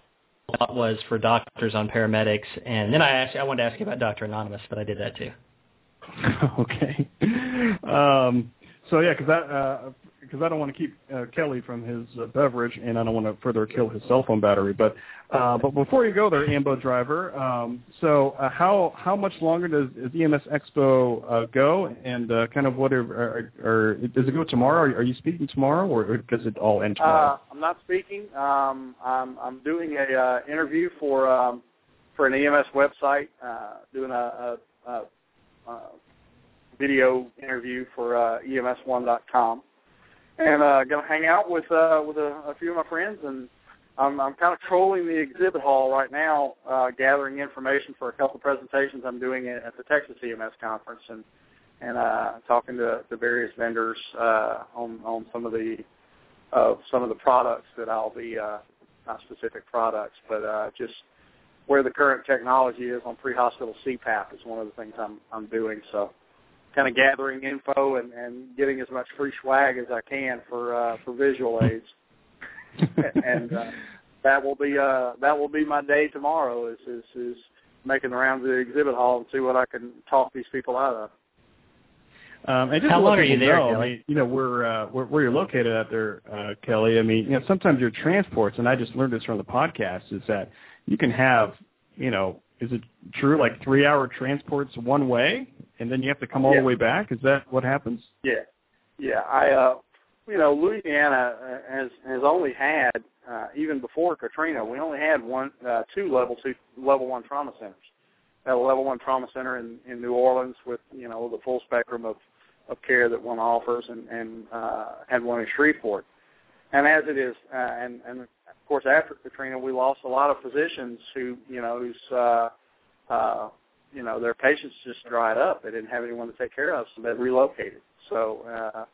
S3: was for doctors on paramedics, and then I actually I wanted to ask you about Doctor Anonymous, but I did that too.
S2: okay. Um, so yeah, because uh, because I don't want to keep uh, Kelly from his uh, beverage, and I don't want to further kill his cell phone battery. But uh, but before you go there, Ambo driver, um, so uh, how how much longer does, does EMS Expo uh, go, and uh, kind of what are, are, are does it go tomorrow? Are, are you speaking tomorrow, or does it all end tomorrow?
S4: Uh, I'm not speaking. Um, I'm I'm doing a uh, interview for um, for an EMS website, uh, doing a, a, a uh, video interview for uh, EMS1.com, and uh, going to hang out with uh, with a, a few of my friends, and I'm, I'm kind of trolling the exhibit hall right now, uh, gathering information for a couple of presentations I'm doing at the Texas EMS conference, and and uh, talking to the various vendors uh, on on some of the of uh, some of the products that I'll be uh, not specific products, but uh, just where the current technology is on pre-hospital CPAP is one of the things I'm I'm doing. So, kind of gathering info and, and getting as much free swag as I can for uh, for visual aids, and uh, that will be uh, that will be my day tomorrow. Is is, is making the rounds of the exhibit hall and see what I can talk these people out of.
S2: Um, and just
S3: How long are
S2: you
S3: there,
S2: know,
S3: Kelly?
S2: I mean, you know, where, uh, where where you're located out there, uh, Kelly. I mean, you know, sometimes your transports, and I just learned this from the podcast, is that you can have, you know, is it true like three hour transports one way and then you have to come all
S4: Yeah.
S2: the way back? Is that what happens?
S4: Yeah, yeah. I, uh, you know, Louisiana uh, has has only had uh, even before Katrina, we only had one, uh, two level two, level one trauma centers. Had a level one trauma center in in New Orleans with you know the full spectrum of of care that one offers, and and uh, had one in Shreveport. And as it is, uh, and and of course after Katrina, we lost a lot of physicians who you know whose uh, uh, you know their patients just dried up. They didn't have anyone to take care of, so they relocated. So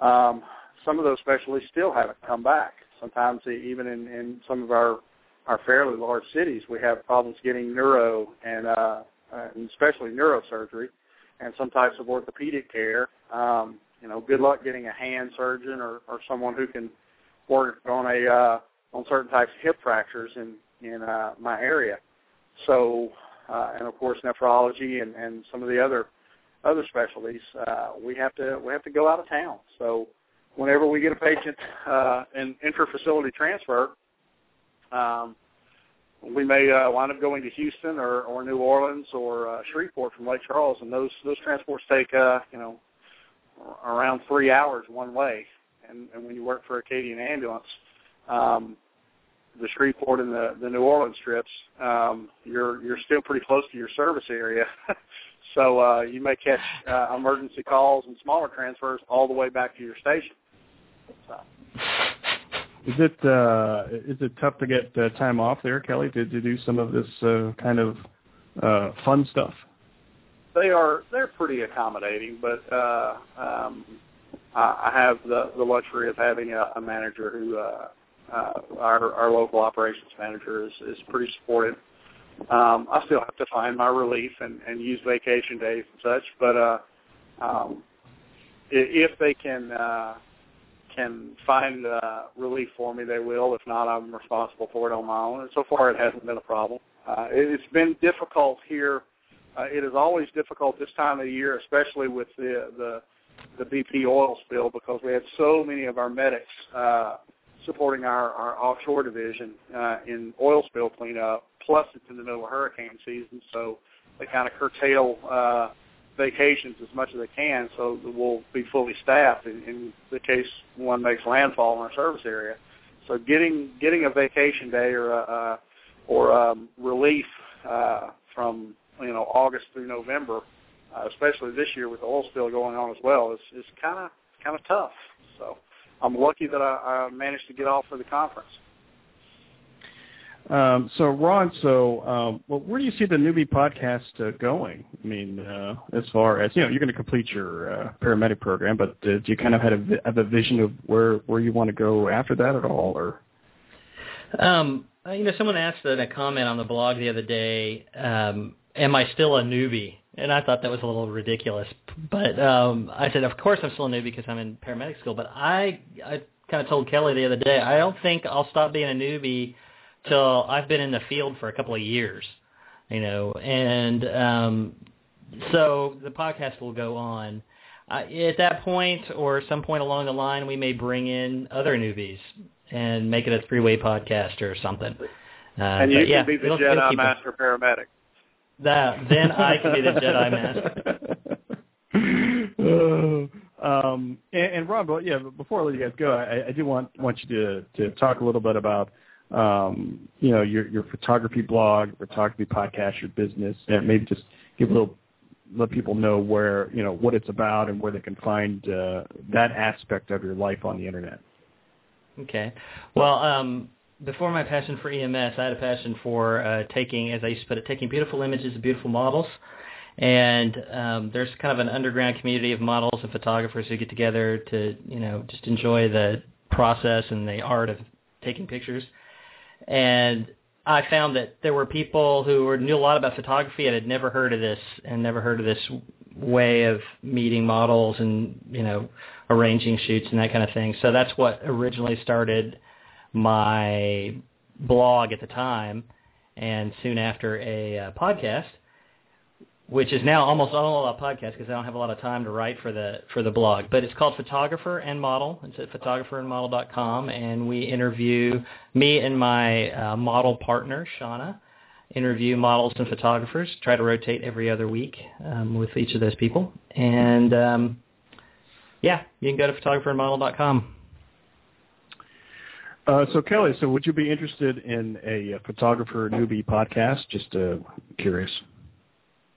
S4: uh, um, some of those specialties still haven't come back. Sometimes even in, in some of our our fairly large cities, we have problems getting neuro and, uh, uh, and especially neurosurgery and some types of orthopedic care. Um, you know, good luck getting a hand surgeon or, or someone who can work on a uh, on certain types of hip fractures in in uh, my area. So, uh, and of course, nephrology and, and some of the other other specialties, uh, we have to we have to go out of town. So, whenever we get a patient uh, in intra-facility transfer, um, we may uh, wind up going to Houston or, or New Orleans or uh, Shreveport from Lake Charles, and those those transports take uh, you know around three hours one way. And, and when you work for Acadian Ambulance, um, the Shreveport and the, the New Orleans trips, um, you're you're still pretty close to your service area. so uh, you may catch uh, emergency calls and smaller transfers all the way back to your station. So,
S2: Is it uh, is it tough to get uh, time off there, Kelly, to, to do some of this uh, kind of uh, fun stuff?
S4: they are they're pretty accommodating, but uh, um, I, have the, the luxury of having a, a manager who uh, uh, our our local operations manager is is pretty supportive. Um, I still have to find my relief and, and use vacation days and such, but uh, um, if they can uh, can find uh, relief for me, they will. If not, I'm responsible for it on my own. And so far, it hasn't been a problem. Uh, it, it's been difficult here. Uh, it is always difficult this time of year, especially with the the the BP oil spill, because we had so many of our medics uh, supporting our, our offshore division uh, in oil spill cleanup. Plus, it's in the middle of hurricane season, so they kind of curtail uh, vacations as much as they can, so we'll be fully staffed in, in the case one makes landfall in our service area. So getting getting a vacation day or a, or um, relief uh, from you know August through November, uh, especially this year with the oil spill going on as well, is is kind of kind of tough. So I'm lucky that I, I managed to get off for the conference.
S2: Um, so Ron, so um, well, where do you see the newbie podcast uh, going? I mean, uh, as far as you know, you're going to complete your uh, paramedic program, but uh, do you kind of have a, have a vision of where where you want to go after that at all, or?
S3: Um, you know, someone asked in a comment on the blog the other day, um, "Am I still a newbie?" And I thought that was a little ridiculous, but um, I said, "Of course I'm still a newbie because I'm in paramedic school." But I, I kind of told Kelly the other day, I don't think I'll stop being a newbie till I've been in the field for a couple of years, you know, and um, so the podcast will go on. Uh, at that point or some point along the line, we may bring in other newbies and make it a three-way podcast or something.
S4: Uh, and you can
S3: yeah,
S4: be the Jedi Master Paramedic.
S3: That then I can be the Jedi
S2: Master. um, and, and Rob, yeah, before I let you guys go, I, I do want want you to to talk a little bit about um, you know, your your photography blog, photography podcast, your business, and maybe just give a little let people know where you know what it's about and where they can find uh, that aspect of your life on the internet.
S3: Okay. Well, um, before my passion for EMS, I had a passion for uh, taking, as I used to put it, taking beautiful images of beautiful models. And um, there's kind of an underground community of models and photographers who get together to, you know, just enjoy the process and the art of taking pictures and I found that there were people who were, knew a lot about photography and had never heard of this and never heard of this way of meeting models and you know arranging shoots and that kind of thing. So that's what originally started my blog at the time, and soon after a uh, podcast which is now almost all a podcast because I don't have a lot of time to write for the for the blog. But it's called Photographer and Model. It's at photographerandmodel.com, and we interview me and my uh, model partner Shauna interview models and photographers. Try to rotate every other week um, with each of those people, and um, yeah, you can go to photographerandmodel.com.
S2: Uh, so Kelly, so would you be interested in a, a photographer newbie podcast? Just uh, curious.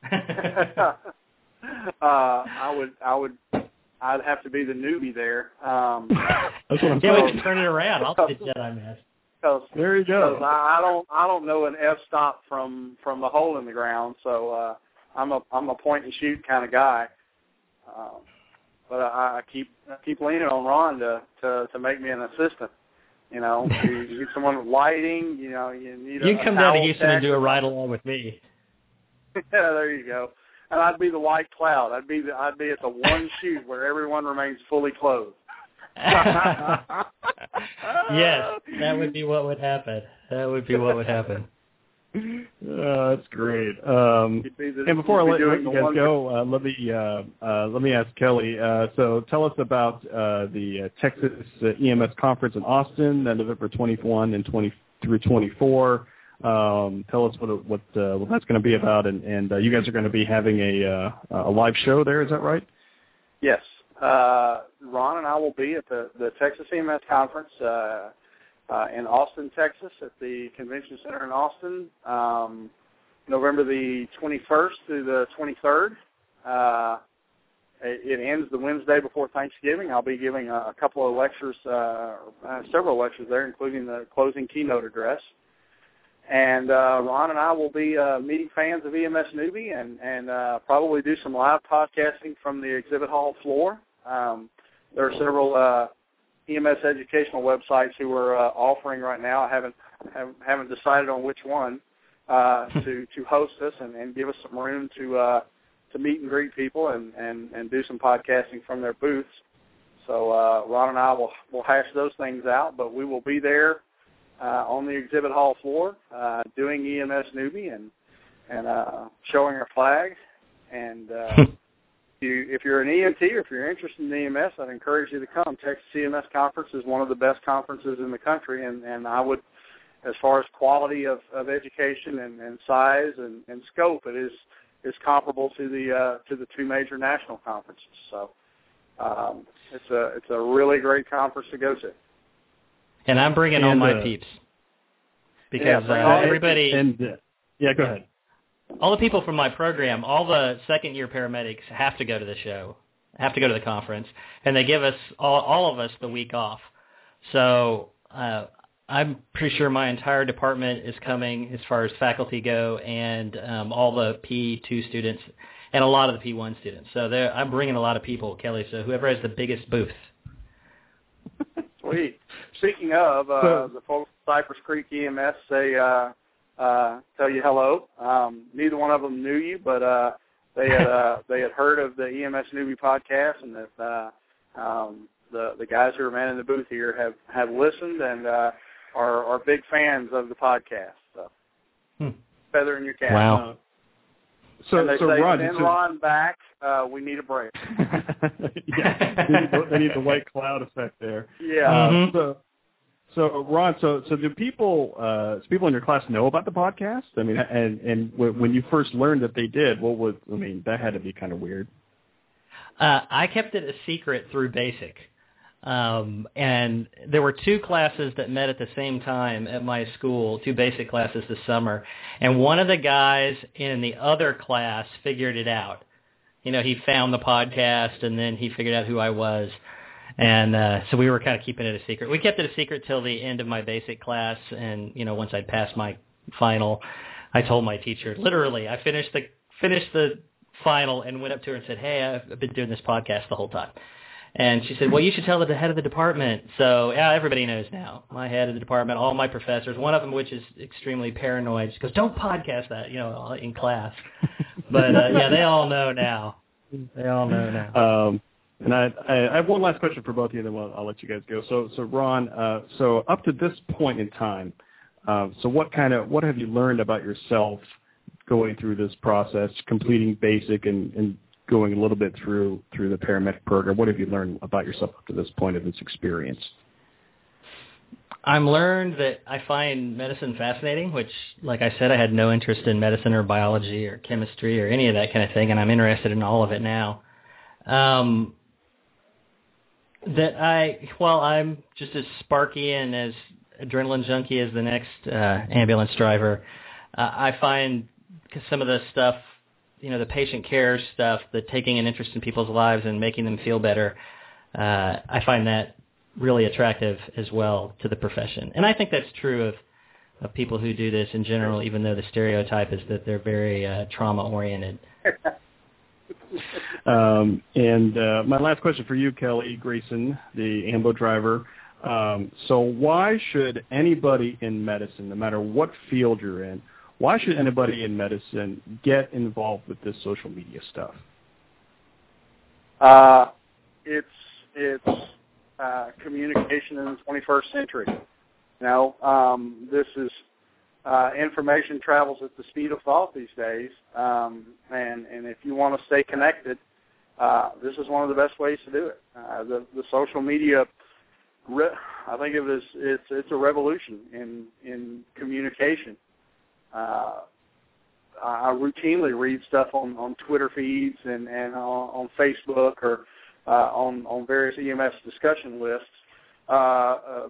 S4: uh, I would, I would, I'd have to be the newbie there. Um,
S2: That's what I'm
S3: yeah,
S2: saying.
S3: we can turn it around. I'll be Jedi Master.
S4: Cause,
S2: there you go.
S4: Cause I, I don't, I don't know an f stop from from the hole in the ground, so uh, I'm a I'm a point and shoot kind of guy. Um, but I, I keep I keep leaning on Ron to to to make me an assistant. You know, you, you get someone with lighting. You know, you need.
S3: You
S4: a,
S3: come
S4: a
S3: down to Houston and do a ride along with me.
S4: yeah, there you go. And I'd be the white cloud. I'd be the I'd be at the one shoot where everyone remains fully clothed.
S3: yes, that would be what would happen. That would be what would happen.
S2: Uh, that's great. Um,
S4: You'd be the-
S2: and before I
S4: you'd
S2: let, let you guys
S4: one-
S2: go, uh, let me uh, uh, let me ask Kelly. Uh, so tell us about uh, the uh, Texas uh, EMS conference in Austin, uh, November 21 and 20 through 24. Um, tell us what it- what uh, what that's going to be about, and, and uh, you guys are going to be having a uh, a live show there. Is that right?
S4: Yes. Uh, Ron and I will be at the, the Texas EMS conference uh, uh, in Austin, Texas, at the Convention Center in Austin, um, November the 21st through the 23rd. Uh, it, ends the Wednesday before Thanksgiving. I'll be giving a, a couple of lectures, uh, uh, several lectures there, including the closing keynote address. And uh, Ron and I will be uh, meeting fans of EMS Newbie and, and uh, probably do some live podcasting from the exhibit hall floor. Um, there are several uh, EMS educational websites who are uh, offering right now. I haven't haven't, haven't decided on which one uh, to to host us and, and give us some room to uh, to meet and greet people and, and, and do some podcasting from their booths. so uh, Ron and I will will hash those things out, but we will be there uh, on the exhibit hall floor uh, doing EMS newbie and and uh, showing our flag. And uh, you, if you're an EMT or if you're interested in EMS, I'd encourage you to come. Texas EMS Conference is one of the best conferences in the country, and, and I would, as far as quality of, of education and, and size and, and scope, it is is comparable to the uh, to the two major national conferences. So um, it's a it's a really great conference to go to.
S3: And I'm bringing all my
S2: uh,
S3: peeps because
S4: Yeah, bring
S3: uh, everybody,
S2: And uh, yeah, go ahead.
S3: All the people from my program, all the second year paramedics have to go to the show, have to go to the conference, and they give us all, all of us the week off. So uh, I'm pretty sure my entire department is coming as far as faculty go, and um, all the P2 students, and a lot of the P1 students. So I'm bringing a lot of people, Kelly. So whoever has the biggest booth.
S4: Sweet. Speaking of, uh,
S2: So-
S4: the folks Cypress Creek EMS say uh, uh, tell you hello. Um, neither one of them knew you, but uh, they had uh, they had heard of the EMS Newbie podcast, and that uh, um, the the guys who are manning the booth here have have listened and uh, are are big fans of the podcast. So
S3: Hmm.
S4: feather in your cap.
S3: Wow.
S2: Uh, so
S4: and they
S2: so
S4: say
S2: Ron,
S4: send
S2: so-
S4: Ron back. Uh, we need a break.
S2: yeah, they need, the, they need the white cloud effect there.
S4: Yeah.
S2: Uh,
S3: Mhm.
S2: So, so Ron, so so do people uh, do people in your class know about the podcast? I mean, and and when you first learned that they did, what was I mean? That had to be kind of weird.
S3: Uh, I kept it a secret through basic. Um, and there were two classes that met at the same time at my school, two basic classes this summer. And one of the guys in the other class figured it out. You know, he found the podcast and then he figured out who I was. And uh, so we were kind of keeping it a secret. We kept it a secret till the end of my basic class. And, you know, once I'd passed my final, I told my teacher, literally, I finished the finished the final and went up to her and said, "Hey, I've been doing this podcast the whole time." And she said, "Well, you should tell the head of the department." So yeah, everybody knows now. My head of the department, all my professors, one of them which is extremely paranoid, she goes, "Don't podcast that," you know, in class. But uh, yeah, they all know now. They all know now.
S2: Um, and I, I, have one last question for both of you, and then I'll, I'll let you guys go. So, so Ron, uh, so up to this point in time, uh, so what kind of what have you learned about yourself going through this process, completing basic and, and going a little bit through through the paramedic program? What have you learned about yourself up to this point of this experience?
S3: I'm learned that I find medicine fascinating, which, like I said, I had no interest in medicine or biology or chemistry or any of that kind of thing, and I'm interested in all of it now. Um, that I, well, I'm just as sparky and as adrenaline junkie as the next uh, ambulance driver. Uh, I find some of the stuff, you know, the patient care stuff, the taking an interest in people's lives and making them feel better. Uh, I find that really attractive as well to the profession. And I think that's true of, of people who do this in general, even though the stereotype is that they're very uh, trauma oriented.
S2: Um, and uh, my last question for you, Kelly Grayson, the AMBO driver. Um, so why should anybody in medicine, no matter what field you're in, why should anybody in medicine get involved with this social media stuff?
S4: Uh, it's it's uh, communication in the 21st century. Um, this is uh, information travels at the speed of thought these days, um, and and if you want to stay connected, uh, this is one of the best ways to do it. Uh, the the social media, re- I think it as it's it's a revolution in in communication. Uh, I routinely read stuff on on Twitter feeds and and on, on Facebook or uh, on on various EMS discussion lists. Uh, uh,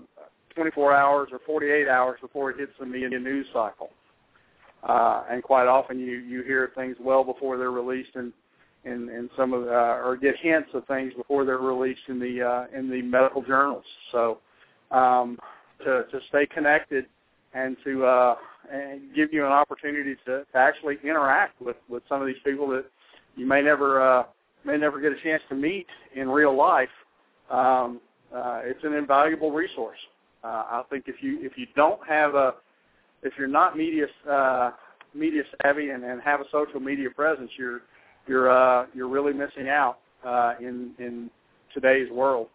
S4: 24 hours or 48 hours before it hits the media news cycle. Uh, and quite often you, you hear things well before they're released in, in, in some of, uh, or get hints of things before they're released in the, uh, in the medical journals. So, um, to, to stay connected and to, uh, and give you an opportunity to, to actually interact with, with some of these people that you may never, uh, may never get a chance to meet in real life. Um, uh, it's an invaluable resource. Uh, I think if you if you don't have a if you're not media uh, media savvy and, and have a social media presence, you're you're uh, you're really missing out uh, in in today's world.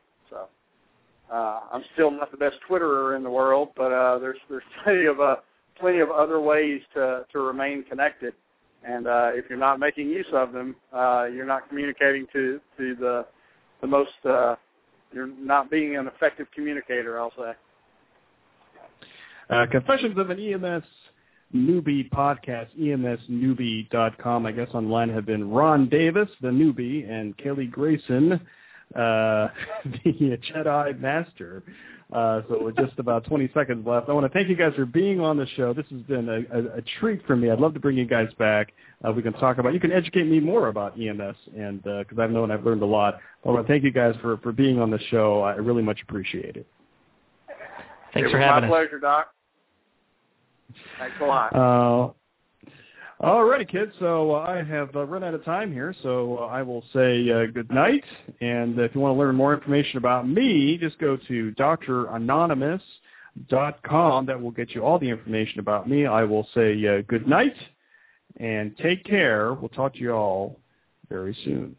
S4: uh, I'm still not the best Twitterer in the world, but uh, there's there's plenty of uh, plenty of other ways to to remain connected. And uh, if you're not making use of them, uh, you're not communicating to to the the most. Uh, you're not being an effective communicator. I'll say.
S2: Uh, Confessions of an EMS newbie podcast, emsnewbie.com. I guess online have been Ron Davis, the newbie, and Kelly Grayson, uh, the Jedi Master. Uh, so with just about 20 seconds left, I want to thank you guys for being on the show. This has been a, a, a treat for me. I'd love to bring you guys back. Uh, we can talk about. You can educate me more about EMS, and because uh, I've known I've learned a lot. I want to thank you guys for for being on the show. I really much appreciate it.
S3: Thanks
S4: it
S3: for having
S4: my
S3: us.
S4: My pleasure, Doc. Thanks a lot.
S2: Uh, all righty, kids. So uh, I have uh, run out of time here, so uh, I will say uh, good night. And if you want to learn more information about me, just go to dranonymous.com. That will get you all the information about me. I will say uh, good night and take care. We'll talk to you all very soon.